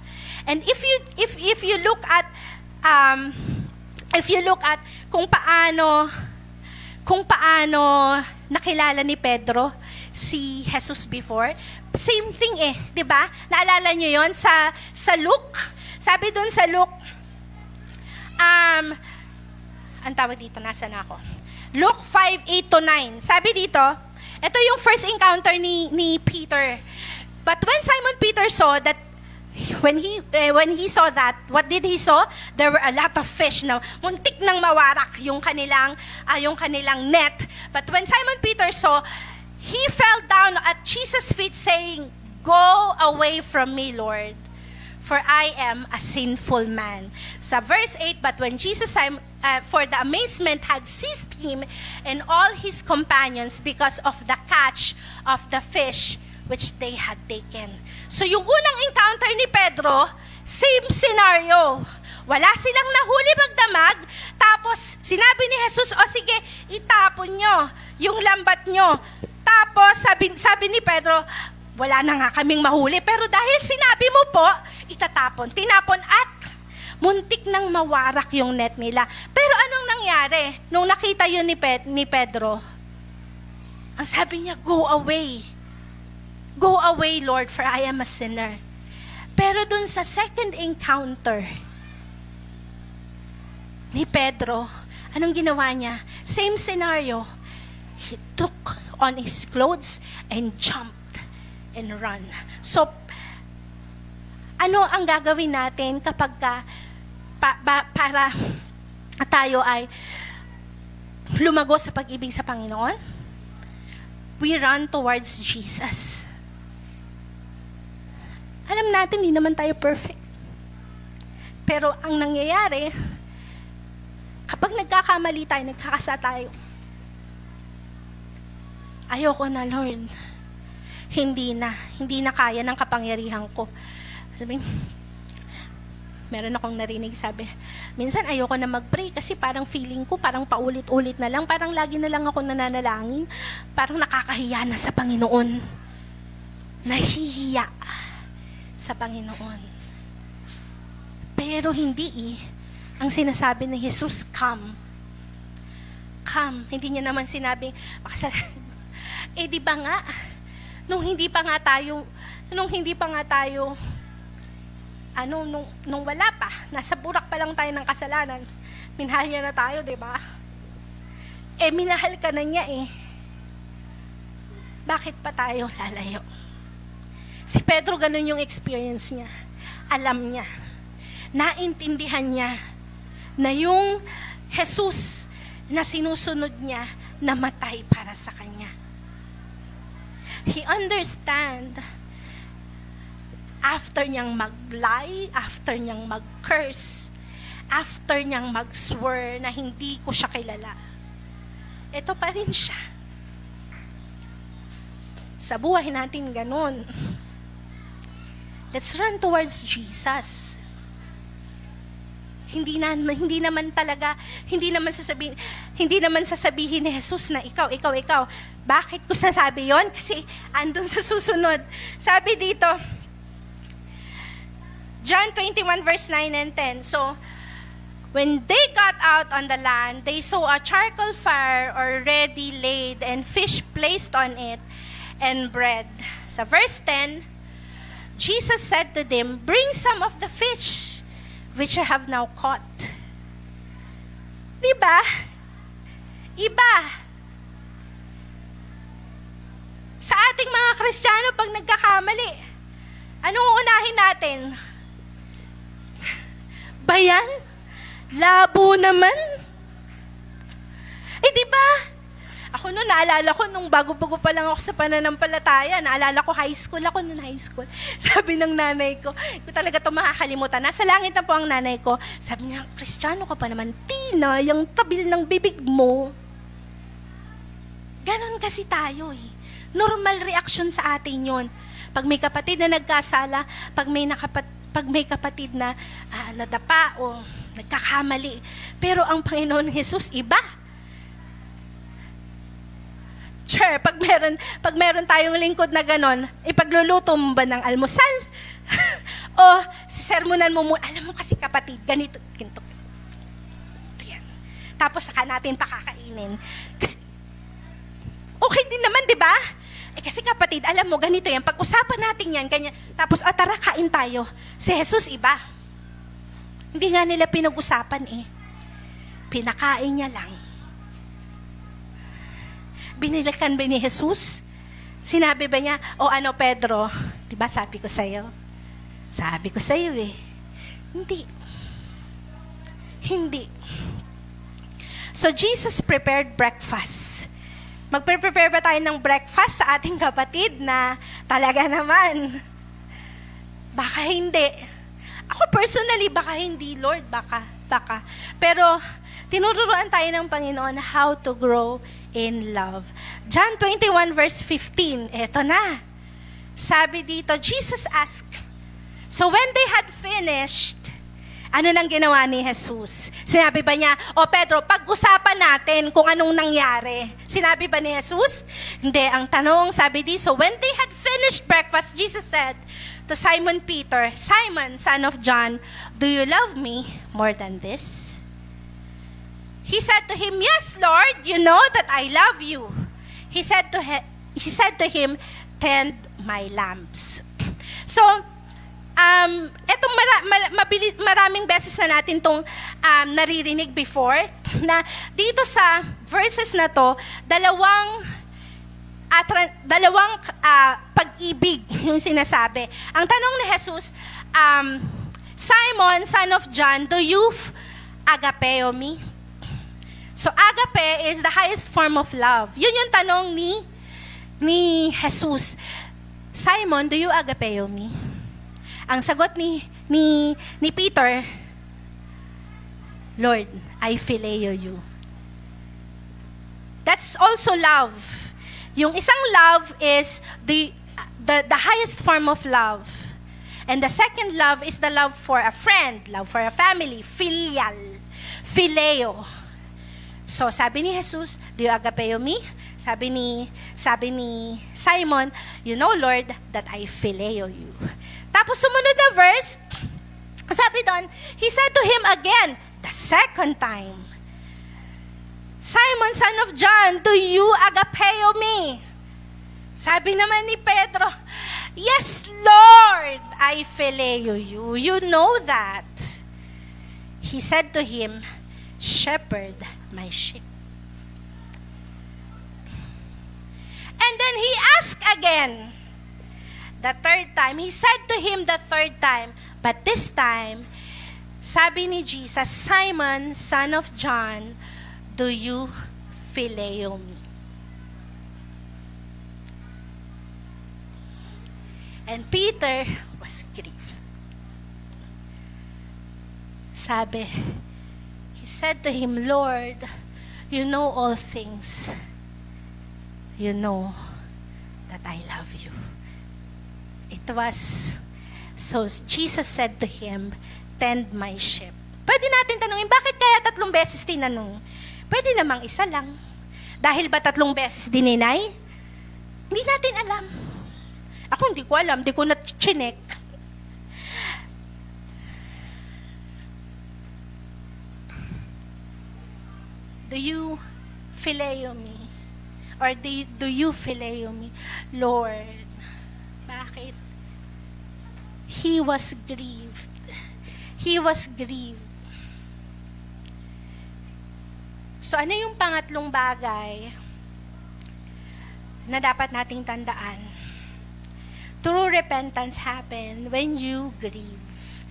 And if you, if, if you look at, um, if you look at kung paano, kung paano nakilala ni Pedro si Jesus before, same thing eh, 'di ba? Naalala niyo 'yon sa sa Luke. Sabi doon sa Luke um ang tawag dito nasa na ako. Luke 5:8 to 9. Sabi dito, ito yung first encounter ni ni Peter. But when Simon Peter saw that when he eh, when he saw that, what did he saw? There were a lot of fish na muntik nang mawarak yung kanilang ah, yung kanilang net. But when Simon Peter saw, he fell down at Jesus' feet saying, "Go away from me, Lord, for I am a sinful man." Sa verse 8, but when Jesus uh, for the amazement had seized him and all his companions because of the catch of the fish which they had taken. So yung unang encounter ni Pedro, same scenario. Wala silang nahuli magdamag, tapos sinabi ni Jesus, o sige, itapon nyo yung lambat nyo. Tapos sabi, sabi ni Pedro, wala na nga kaming mahuli, pero dahil sinabi mo po, itatapon. Tinapon at muntik nang mawarak yung net nila. Pero anong nangyari nung nakita yun ni, Pet, ni Pedro? Ang sabi niya, go away. Go away, Lord, for I am a sinner. Pero dun sa second encounter ni Pedro, anong ginawa niya? Same scenario. He took on his clothes and jumped and run. So, ano ang gagawin natin kapag ka, pa, ba, para tayo ay lumago sa pag-ibig sa Panginoon? We run towards Jesus. Alam natin, hindi naman tayo perfect. Pero ang nangyayari, kapag nagkakamali tayo, nagkakasa tayo, ayoko na, Lord. Hindi na. Hindi na kaya ng kapangyarihan ko. Sabi, meron akong narinig, sabi, minsan ayoko na mag-pray kasi parang feeling ko, parang paulit-ulit na lang, parang lagi na lang ako nananalangin, parang nakakahiya na sa Panginoon. Nahihiya sa Panginoon. Pero hindi eh. Ang sinasabi ni Jesus, come. Come. Hindi niya naman sinabing, *laughs* eh di ba nga, nung hindi pa nga tayo, nung hindi pa nga tayo, ano, nung, nung wala pa, nasa burak pa lang tayo ng kasalanan, minahal niya na tayo, di ba? Eh, minahal ka na niya eh. Bakit pa tayo lalayo? Si Pedro, ganun yung experience niya. Alam niya. Naintindihan niya na yung Jesus na sinusunod niya, namatay para sa kanya. He understand after niyang mag-lie, after niyang mag-curse, after niyang mag-swear na hindi ko siya kilala, ito pa rin siya. Sa buhay natin ganun. Let's run towards Jesus. Hindi na hindi naman talaga hindi naman sasabihin hindi naman sasabihin ni Jesus na ikaw ikaw ikaw. Bakit ko sasabi 'yon? Kasi andun sa susunod. Sabi dito John 21 verse 9 and 10. So When they got out on the land, they saw a charcoal fire already laid and fish placed on it and bread. Sa verse 10, Jesus said to them, Bring some of the fish which you have now caught. Diba? Iba. Sa ating mga Kristiyano, pag nagkakamali, anong unahin natin? Bayan? Labo naman. Eh, di ba? Ako noon, naalala ko, nung bago-bago pa lang ako sa pananampalataya, naalala ko, high school ako noon, high school. *laughs* Sabi ng nanay ko, ko talaga ito makakalimutan. Nasa langit na po ang nanay ko. Sabi niya, Kristiyano ka pa naman, Tina, yung tabil ng bibig mo. Ganon kasi tayo eh. Normal reaction sa atin yon. Pag may kapatid na nagkasala, pag may, nakapat, pag may kapatid na ah, nadapa o nagkakamali. Pero ang Panginoon Jesus, iba. Sure, pag meron, pag meron tayong lingkod na ganon, ipagluluto mo ba ng almusal? *laughs* o sermonan mo mo, alam mo kasi kapatid, ganito, ganito. Ito yan. Tapos saka natin pakakainin. Kasi, okay din naman, di ba? Eh kasi kapatid, alam mo, ganito yan. Pag-usapan natin yan, ganyan. Tapos, ah, tara, kain tayo. Si Jesus, iba. Hindi nga nila pinag-usapan eh. Pinakain niya lang. Binilikan ba ni Jesus? Sinabi ba niya, o ano Pedro, di ba sabi ko sa'yo? Sabi ko sa'yo eh. Hindi. Hindi. So Jesus prepared breakfast. Magpre-prepare ba tayo ng breakfast sa ating kapatid na talaga naman? Baka hindi. Ako personally, baka hindi, Lord, baka, baka. Pero, tinururoan tayo ng Panginoon how to grow in love. John 21 verse 15, eto na. Sabi dito, Jesus asked, So when they had finished, ano nang ginawa ni Jesus? Sinabi ba niya, O Pedro, pag-usapan natin kung anong nangyari. Sinabi ba ni Jesus? Hindi, ang tanong, sabi dito, so when they had finished breakfast, Jesus said, to Simon Peter, Simon, son of John, do you love me more than this? He said to him, Yes, Lord, you know that I love you. He said to, he, he said to him, Tend my lamps. So, um, etong mara, mar, mabilis, maraming beses na natin itong um, naririnig before, na dito sa verses na to, dalawang tra- dalawang uh, pag-ibig yung sinasabi. Ang tanong ni Jesus, um, Simon, son of John, do you agapeo me? So agape is the highest form of love. Yun yung tanong ni ni Jesus. Simon, do you agapeo me? Ang sagot ni ni ni Peter, Lord, I phileo you. That's also love. Yung isang love is the, the, the highest form of love. And the second love is the love for a friend, love for a family, filial, phileo. So sabi ni Jesus, do you agapeo me? Sabi ni, sabi ni Simon, you know Lord that I phileo you. Tapos sumunod na verse, sabi doon, he said to him again, the second time, Simon, son of John, do you agapeo me? Sabi naman ni Pedro, Yes, Lord, I phileo you. You know that. He said to him, Shepherd my sheep. And then he asked again, The third time, he said to him the third time, but this time, sabi ni Jesus, Simon, son of John, do you phileo me? And Peter was grieved. Sabi, said to him, Lord, you know all things. You know that I love you. It was, so Jesus said to him, tend my sheep. Pwede natin tanungin, bakit kaya tatlong beses tinanong? Pwede namang isa lang. Dahil ba tatlong beses dininay? Hindi natin alam. Ako hindi ko alam, hindi ko na-chinek. Do you phileo me? Or do you, do you phileo me? Lord, bakit? He was grieved. He was grieved. So ano yung pangatlong bagay na dapat nating tandaan? True repentance happen when you grieve.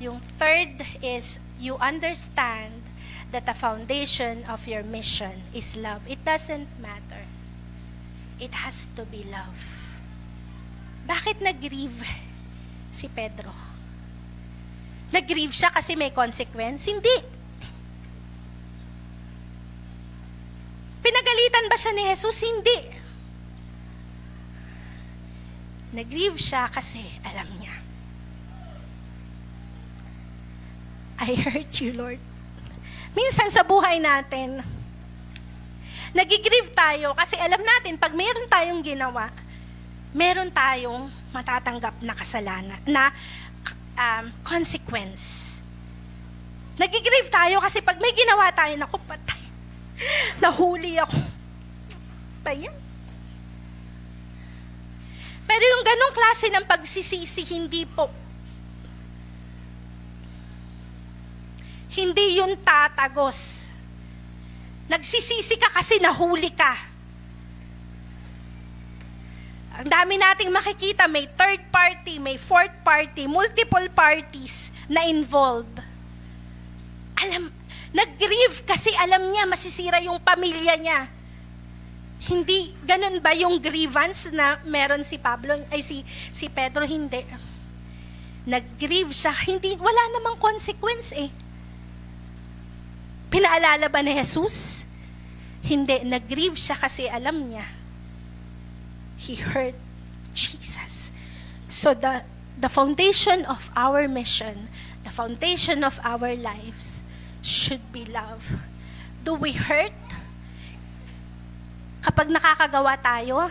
Yung third is you understand that the foundation of your mission is love. It doesn't matter. It has to be love. Bakit nag-grieve si Pedro? Nag-grieve siya kasi may consequence? Hindi. Pinagalitan ba siya ni Jesus? Hindi. Nag-grieve siya kasi alam niya. I *laughs* hurt you, Lord. Minsan sa buhay natin, nagigrieve tayo kasi alam natin, pag meron tayong ginawa, meron tayong matatanggap na kasalanan, na um, consequence. Nagigrieve tayo kasi pag may ginawa tayo, naku, patay. *laughs* Nahuli ako. Ba yan? Pero yung ganong klase ng pagsisisi, hindi po. Hindi yun tatagos. Nagsisisi ka kasi nahuli ka. Ang dami nating makikita, may third party, may fourth party, multiple parties na involved. Alam, nag-grieve kasi alam niya masisira yung pamilya niya. Hindi, ganun ba yung grievance na meron si Pablo, ay si, si Pedro, hindi. Nag-grieve siya, hindi, wala namang consequence eh. Pinaalala ba ni Jesus? Hindi, nag-grieve siya kasi alam niya. He hurt Jesus. So the, the foundation of our mission, the foundation of our lives should be love. Do we hurt? Kapag nakakagawa tayo,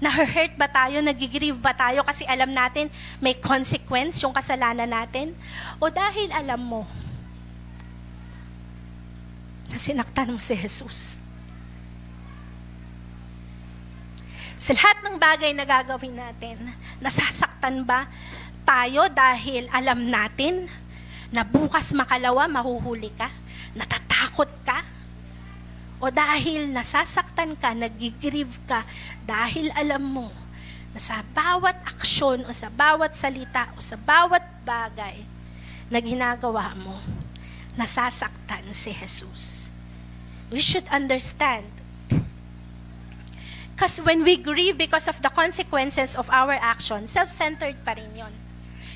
na-hurt ba tayo, nagigrieve ba tayo kasi alam natin may consequence yung kasalanan natin? O dahil alam mo na sinaktan mo si Jesus? Sa lahat ng bagay na gagawin natin, nasasaktan ba tayo dahil alam natin na bukas makalawa mahuhuli ka? Natatakot ka? O dahil nasasaktan ka, nagigrieve ka, dahil alam mo na sa bawat aksyon o sa bawat salita o sa bawat bagay na ginagawa mo, nasasaktan si Jesus. We should understand Because when we grieve because of the consequences of our action, self-centered pa rin yun.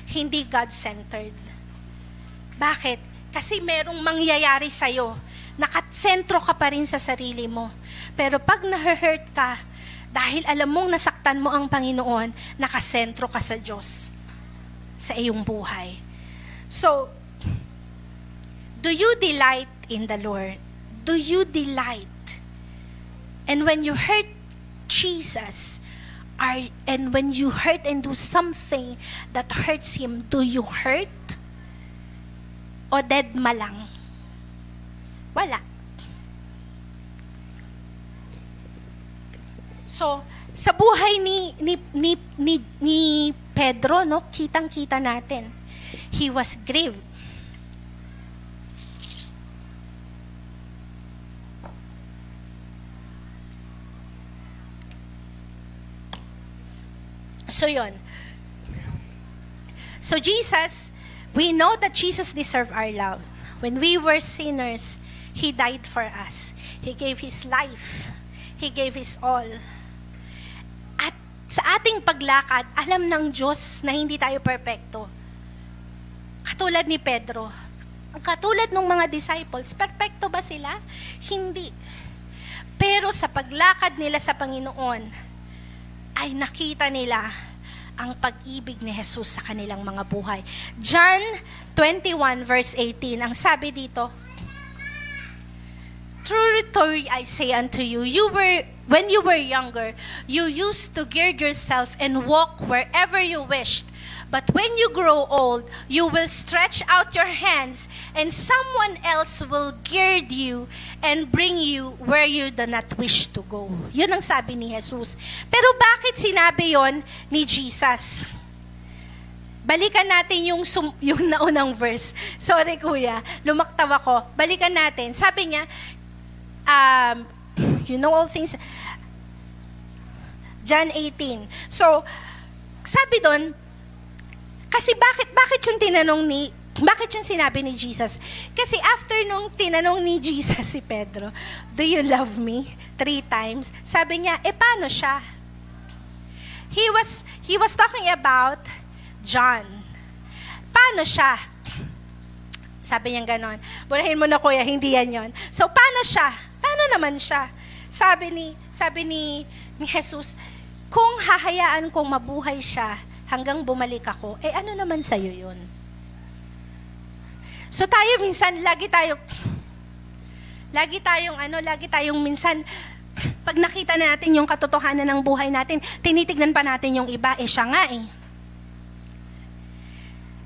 Hindi God-centered. Bakit? Kasi merong mangyayari sa'yo. Nakasentro ka pa rin sa sarili mo. Pero pag na-hurt ka, dahil alam mong nasaktan mo ang Panginoon, nakasentro ka sa Diyos sa iyong buhay. So, do you delight in the Lord? Do you delight? And when you hurt Jesus, are, and when you hurt and do something that hurts Him, do you hurt? O dead ma lang? Wala. So, sa buhay ni, ni, ni, ni, ni Pedro, no, kitang-kita natin, he was grieved. So yun. So Jesus, we know that Jesus deserved our love. When we were sinners, He died for us. He gave His life. He gave His all. At sa ating paglakad, alam ng Diyos na hindi tayo perpekto. Katulad ni Pedro. Ang katulad ng mga disciples, perpekto ba sila? Hindi. Pero sa paglakad nila sa Panginoon, ay nakita nila ang pag-ibig ni Jesus sa kanilang mga buhay. John 21 verse 18, ang sabi dito, Truly, truly, I say unto you, you were, when you were younger, you used to gird yourself and walk wherever you wished. But when you grow old, you will stretch out your hands, and someone else will gird you and bring you where you do not wish to go. Yun ang sabi ni Jesus. Pero bakit sinabi yon ni Jesus? Balikan natin yung, sum, *laughs* yung naunang verse. Sorry kuya, lumaktaw ako. Balikan natin. Sabi niya, um, you know all things. John 18. So, sabi doon, kasi bakit, bakit yung tinanong ni, bakit yung sinabi ni Jesus? Kasi after nung tinanong ni Jesus si Pedro, do you love me? Three times. Sabi niya, eh paano siya? He was, he was talking about John. Paano siya? Sabi niya ganon. Burahin mo na kuya, hindi yan yon. So, paano siya? Paano naman siya? Sabi ni, sabi ni, ni Jesus, kung hahayaan kong mabuhay siya hanggang bumalik ako, eh ano naman sa'yo yun? So tayo minsan, lagi tayo, lagi tayong ano, lagi tayong minsan, pag nakita natin yung katotohanan ng buhay natin, tinitignan pa natin yung iba, eh siya nga eh.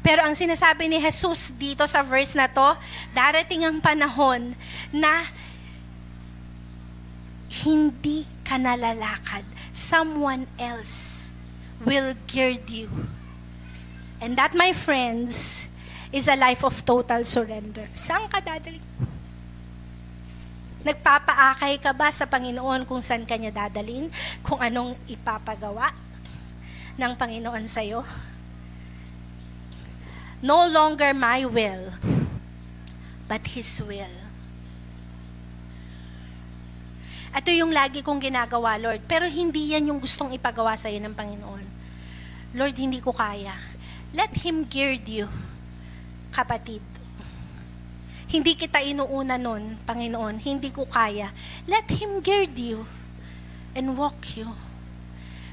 Pero ang sinasabi ni Jesus dito sa verse na to, darating ang panahon na hindi ka nalalakad. Someone else will gird you. And that, my friends, is a life of total surrender. Saan ka dadalhin? Nagpapaakay ka ba sa Panginoon kung saan ka niya dadalhin? Kung anong ipapagawa ng Panginoon sa'yo? No longer my will, but His will. Ito yung lagi kong ginagawa, Lord. Pero hindi yan yung gustong ipagawa sa'yo ng Panginoon. Lord, hindi ko kaya. Let Him gird you, kapatid. Hindi kita inuuna nun, Panginoon. Hindi ko kaya. Let Him gird you and walk you.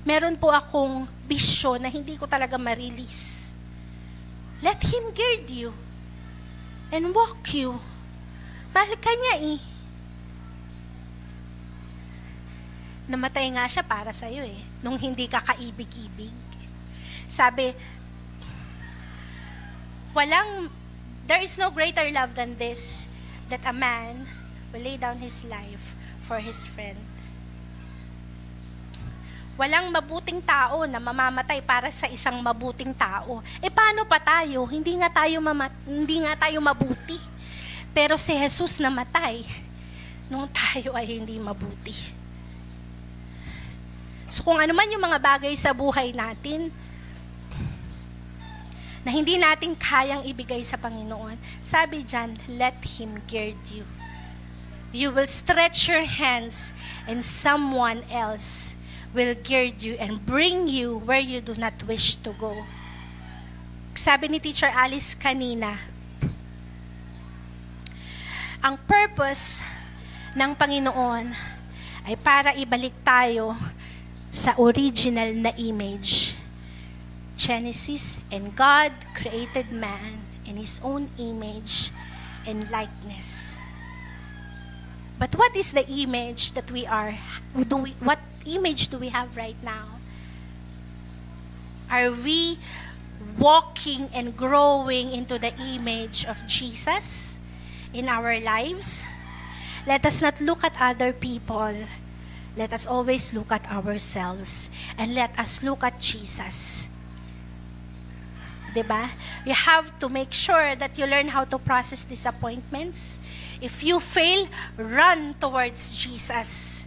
Meron po akong bisyo na hindi ko talaga ma-release. Let Him gird you and walk you. Mahal ka niya eh. Namatay nga siya para sa iyo eh, nung hindi ka kaibig-ibig. Sabi, walang, there is no greater love than this, that a man will lay down his life for his friend. Walang mabuting tao na mamamatay para sa isang mabuting tao. E paano pa tayo? Hindi nga tayo, mamat- hindi nga tayo mabuti. Pero si Jesus namatay nung tayo ay hindi mabuti. So kung ano man yung mga bagay sa buhay natin na hindi natin kayang ibigay sa Panginoon, sabi dyan, let Him gird you. You will stretch your hands and someone else will gird you and bring you where you do not wish to go. Sabi ni Teacher Alice kanina, ang purpose ng Panginoon ay para ibalik tayo sa original na image. Genesis, and God created man in His own image and likeness. But what is the image that we are? Do we, what image do we have right now? Are we walking and growing into the image of Jesus in our lives? Let us not look at other people let us always look at ourselves and let us look at Jesus. Diba? You have to make sure that you learn how to process disappointments. If you fail, run towards Jesus.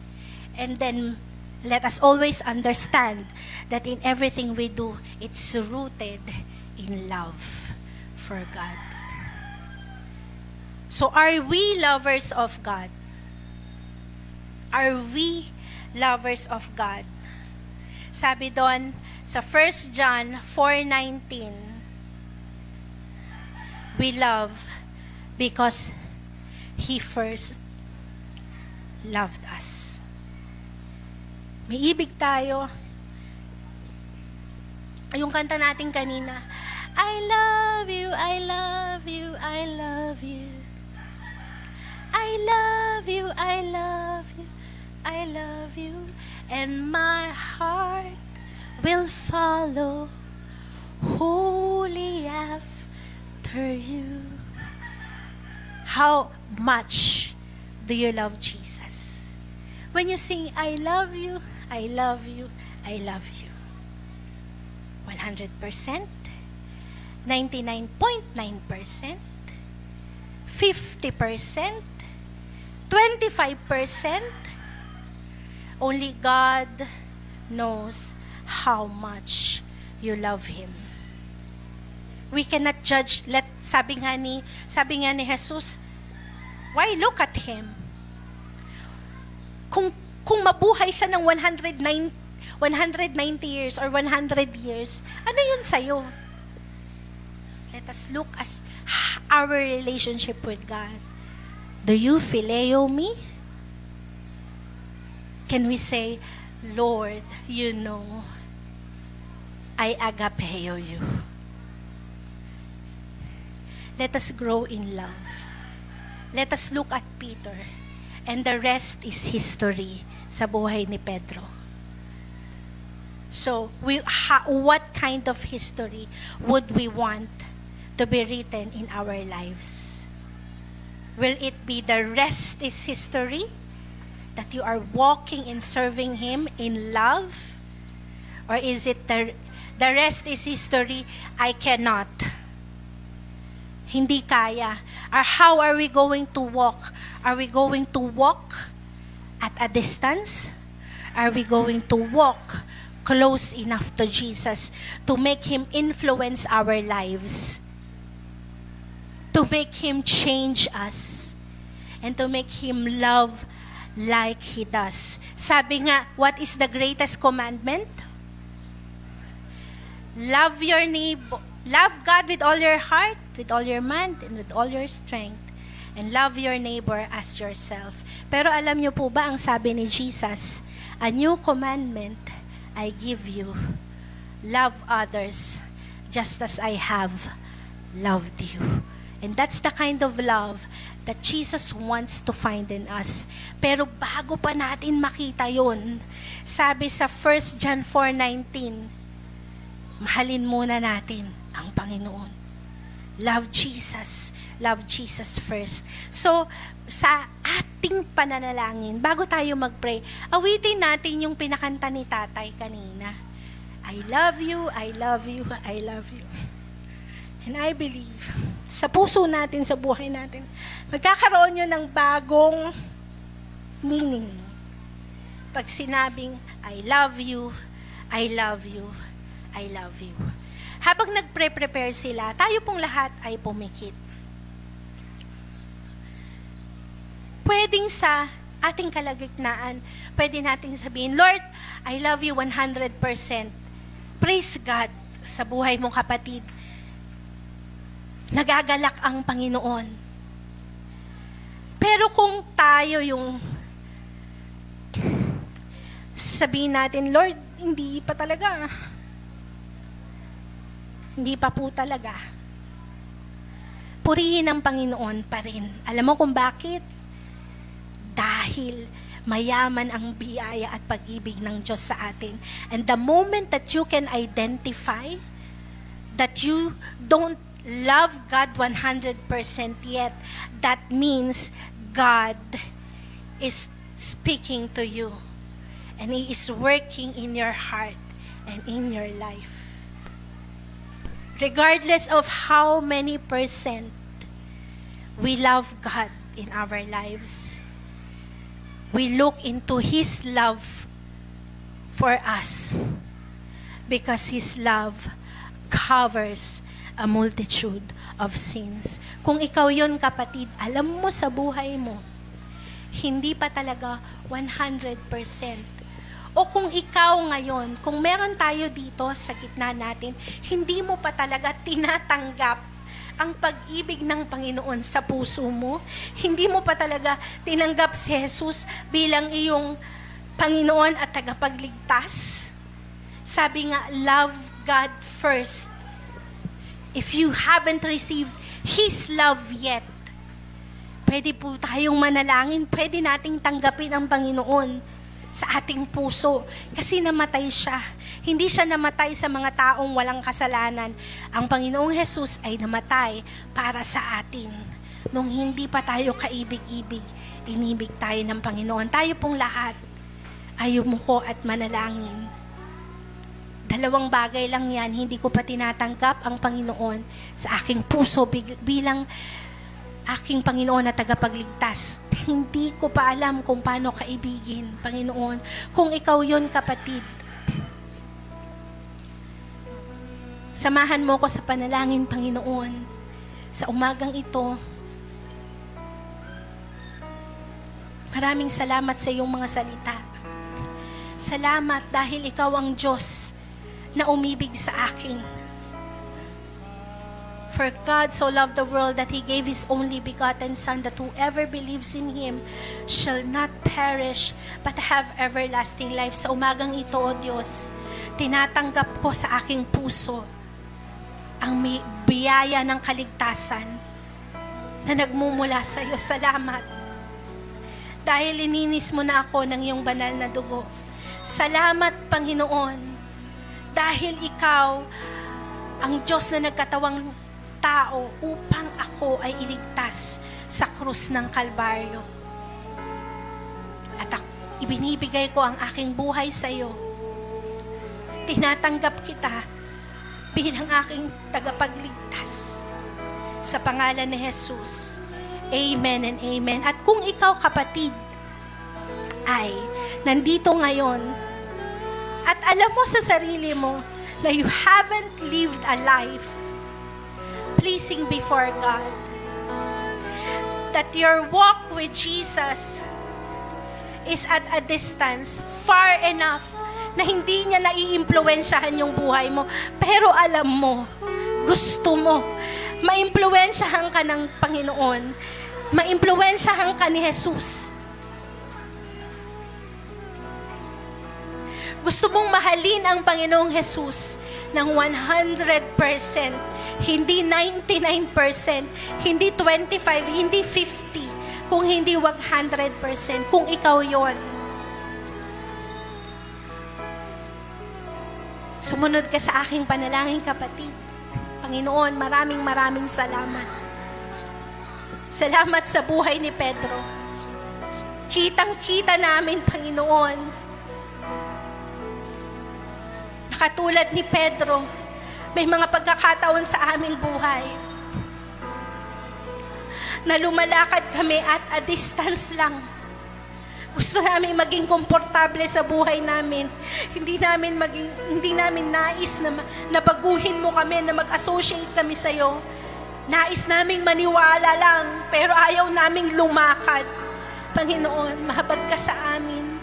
And then let us always understand that in everything we do, it's rooted in love for God. So are we lovers of God? Are we lovers of God? Sabi doon sa 1 John 4:19, we love because he first loved us. May ibig tayo. Yung kanta natin kanina, I love you, I love you, I love you. I love you, I love you, I love you. And my heart will follow wholly after you. How much do you love Jesus? When you sing, I love you, I love you, I love you. 100%, 99.9%, 50%, 25%, only God knows how much you love Him. We cannot judge. Let, sabi nga ni, sabi nga ni Jesus, why look at Him? Kung, kung mabuhay siya ng 109, 190 years or 100 years, ano yun sa'yo? Let us look as our relationship with God. Do you phileo me? Can we say, Lord, you know, I agapeo you. Let us grow in love. Let us look at Peter. And the rest is history sa buhay ni Pedro. So, we, ha, what kind of history would we want to be written in our lives? Will it be the rest is history? That you are walking and serving Him in love? Or is it the, the rest is history, I cannot? Hindi kaya. Or how are we going to walk? Are we going to walk at a distance? Are we going to walk close enough to Jesus to make Him influence our lives? To make Him change us? And to make Him love like He does. Sabi nga, what is the greatest commandment? Love your neighbor. Love God with all your heart, with all your mind, and with all your strength. And love your neighbor as yourself. Pero alam niyo po ba ang sabi ni Jesus? A new commandment I give you. Love others just as I have loved you. And that's the kind of love that Jesus wants to find in us. Pero bago pa natin makita yon, sabi sa 1 John 4.19, mahalin muna natin ang Panginoon. Love Jesus. Love Jesus first. So, sa ating pananalangin, bago tayo mag-pray, awitin natin yung pinakanta ni tatay kanina. I love you, I love you, I love you. And I believe, sa puso natin, sa buhay natin, magkakaroon yun ng bagong meaning. Pag sinabing, I love you, I love you, I love you. Habang nagpre-prepare sila, tayo pong lahat ay pumikit. Pwedeng sa ating kalagitnaan, pwede nating sabihin, Lord, I love you 100%. Praise God sa buhay mong kapatid. Nagagalak ang Panginoon. Pero kung tayo yung sabihin natin, Lord, hindi pa talaga. Hindi pa po talaga. Purihin ang Panginoon pa rin. Alam mo kung bakit? Dahil mayaman ang biyaya at pag-ibig ng Diyos sa atin. And the moment that you can identify that you don't love God 100% yet, that means God is speaking to you. And He is working in your heart and in your life. Regardless of how many percent we love God in our lives, we look into His love for us because His love covers a multitude of sins. Kung ikaw yon kapatid, alam mo sa buhay mo, hindi pa talaga 100%. O kung ikaw ngayon, kung meron tayo dito sa gitna natin, hindi mo pa talaga tinatanggap ang pag-ibig ng Panginoon sa puso mo, hindi mo pa talaga tinanggap si Jesus bilang iyong Panginoon at tagapagligtas. Sabi nga, love God first. If you haven't received His love yet, pwede po tayong manalangin, pwede nating tanggapin ang Panginoon sa ating puso kasi namatay siya. Hindi siya namatay sa mga taong walang kasalanan. Ang Panginoong Jesus ay namatay para sa atin. Nung hindi pa tayo kaibig-ibig, inibig tayo ng Panginoon. Tayo pong lahat ay umuko at manalangin. Dalawang bagay lang yan, hindi ko pa tinatanggap ang Panginoon sa aking puso bilang aking Panginoon na tagapagligtas. Hindi ko pa alam kung paano kaibigin, Panginoon. Kung ikaw yon kapatid, samahan mo ko sa panalangin, Panginoon, sa umagang ito. Maraming salamat sa iyong mga salita. Salamat dahil ikaw ang Diyos na umibig sa akin For God so loved the world that He gave His only begotten Son, that whoever believes in Him shall not perish, but have everlasting life. Sa umagang ito, O Diyos, tinatanggap ko sa aking puso ang biyaya ng kaligtasan na nagmumula sa iyo. Salamat. Dahil lininis mo na ako ng iyong banal na dugo. Salamat, Panginoon. Dahil ikaw ang Diyos na nagkatawang tao upang ako ay iligtas sa krus ng Kalbaryo. At ako, ibinibigay ko ang aking buhay sa iyo. Tinatanggap kita bilang aking tagapagligtas sa pangalan ni Jesus. Amen and amen. At kung ikaw kapatid ay nandito ngayon at alam mo sa sarili mo na you haven't lived a life pleasing before God. That your walk with Jesus is at a distance far enough na hindi niya naiimpluwensyahan yung buhay mo. Pero alam mo, gusto mo, maimpluwensyahan ka ng Panginoon. Maimpluwensyahan ka ni Jesus. Gusto mong mahalin ang Panginoong Jesus ng 100% hindi 99%, hindi 25, hindi 50, kung hindi 100%, kung ikaw yon. Sumunod ka sa aking panalangin, kapatid. Panginoon, maraming maraming salamat. Salamat sa buhay ni Pedro. Kitang-kita namin, Panginoon, nakatulad ni Pedro, may mga pagkakataon sa aming buhay na lumalakad kami at a distance lang. Gusto namin maging komportable sa buhay namin. Hindi namin maging hindi namin nais na nabaguhin mo kami na mag-associate kami sa iyo. Nais naming maniwala lang, pero ayaw naming lumakad. Panginoon, mahabag ka sa amin.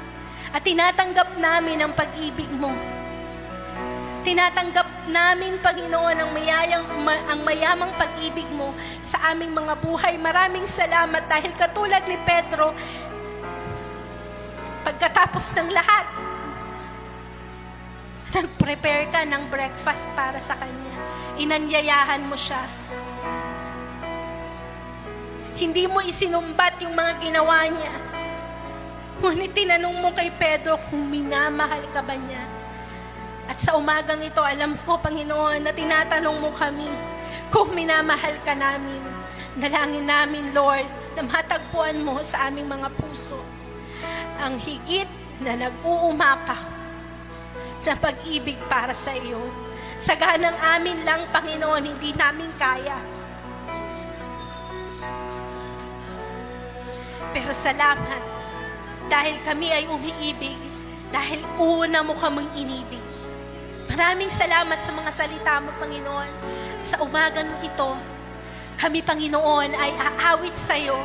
At tinatanggap namin ang pag-ibig mo. Tinatanggap namin, Panginoon, ang, mayayang, ma, ang mayamang pag-ibig mo sa aming mga buhay. Maraming salamat dahil katulad ni Pedro, pagkatapos ng lahat, nag-prepare ka ng breakfast para sa kanya. Inanyayahan mo siya. Hindi mo isinumbat yung mga ginawa niya. Ngunit tinanong mo kay Pedro kung minamahal ka ba niya. At sa umagang ito, alam ko, Panginoon, na tinatanong mo kami kung minamahal ka namin. Dalangin namin, Lord, na matagpuan mo sa aming mga puso ang higit na nag-uumapaw na pag-ibig para sa iyo. Sa ganang amin lang, Panginoon, hindi namin kaya. Pero salamat dahil kami ay umiibig Dahil una mo kamang inibig. Maraming salamat sa mga salita mo, Panginoon. Sa umagang ito, kami, Panginoon, ay aawit sa iyo.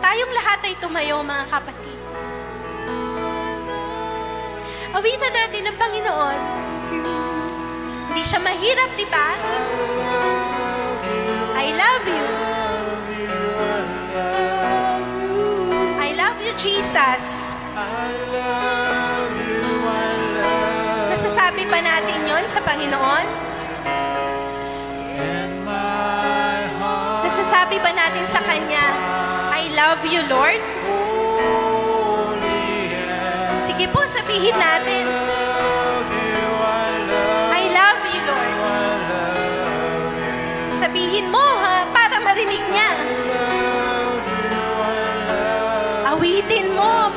Tayong lahat ay tumayo, mga kapatid. Awitan natin ang Panginoon. Hindi siya mahirap, di ba? I love you. I love you, Jesus. Nasasabi ba natin yon sa Panginoon? Nasasabi ba natin sa Kanya, I love you, Lord? Sige po, sabihin natin. I love you, Lord. Sabihin mo, ha, para marinig niya. Awitin mo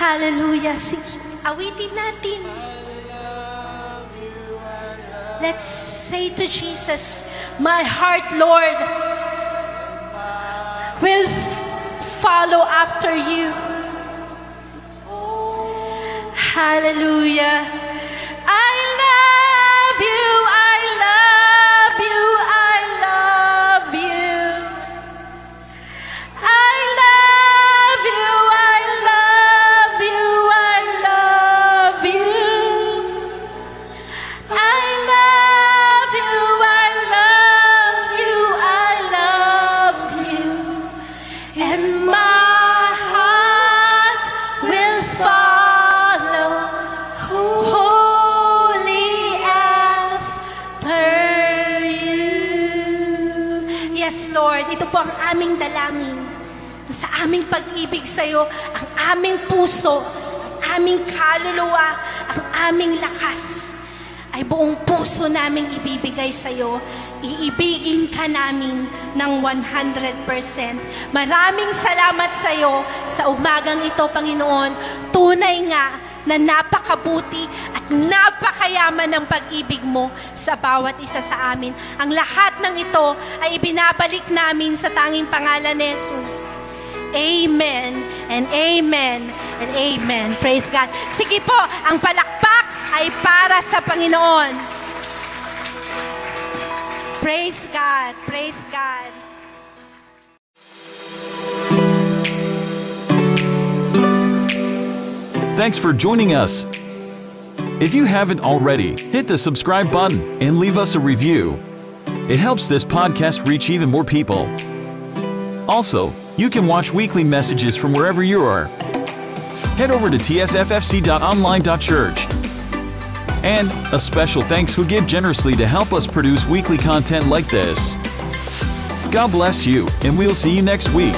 Hallelujah. Sige, awitin natin. Let's say to Jesus, My heart, Lord, will follow after you. Hallelujah. Sa iyo, ang aming puso, ang aming kaluluwa, ang aming lakas ay buong puso naming ibibigay sa iyo. Iibigin ka namin ng 100%. Maraming salamat sa iyo sa umagang ito, Panginoon. Tunay nga na napakabuti at napakayaman ng pag-ibig mo sa bawat isa sa amin. Ang lahat ng ito ay ibinabalik namin sa tanging pangalan ni Jesus. Amen and amen and amen. Praise God. Sige po, ang palakpak ay para sa Panginoon. Praise God. Praise God. Thanks for joining us. If you haven't already, hit the subscribe button and leave us a review. It helps this podcast reach even more people. Also, you can watch weekly messages from wherever you are. Head over to tsffc.online.church. And a special thanks who give generously to help us produce weekly content like this. God bless you, and we'll see you next week.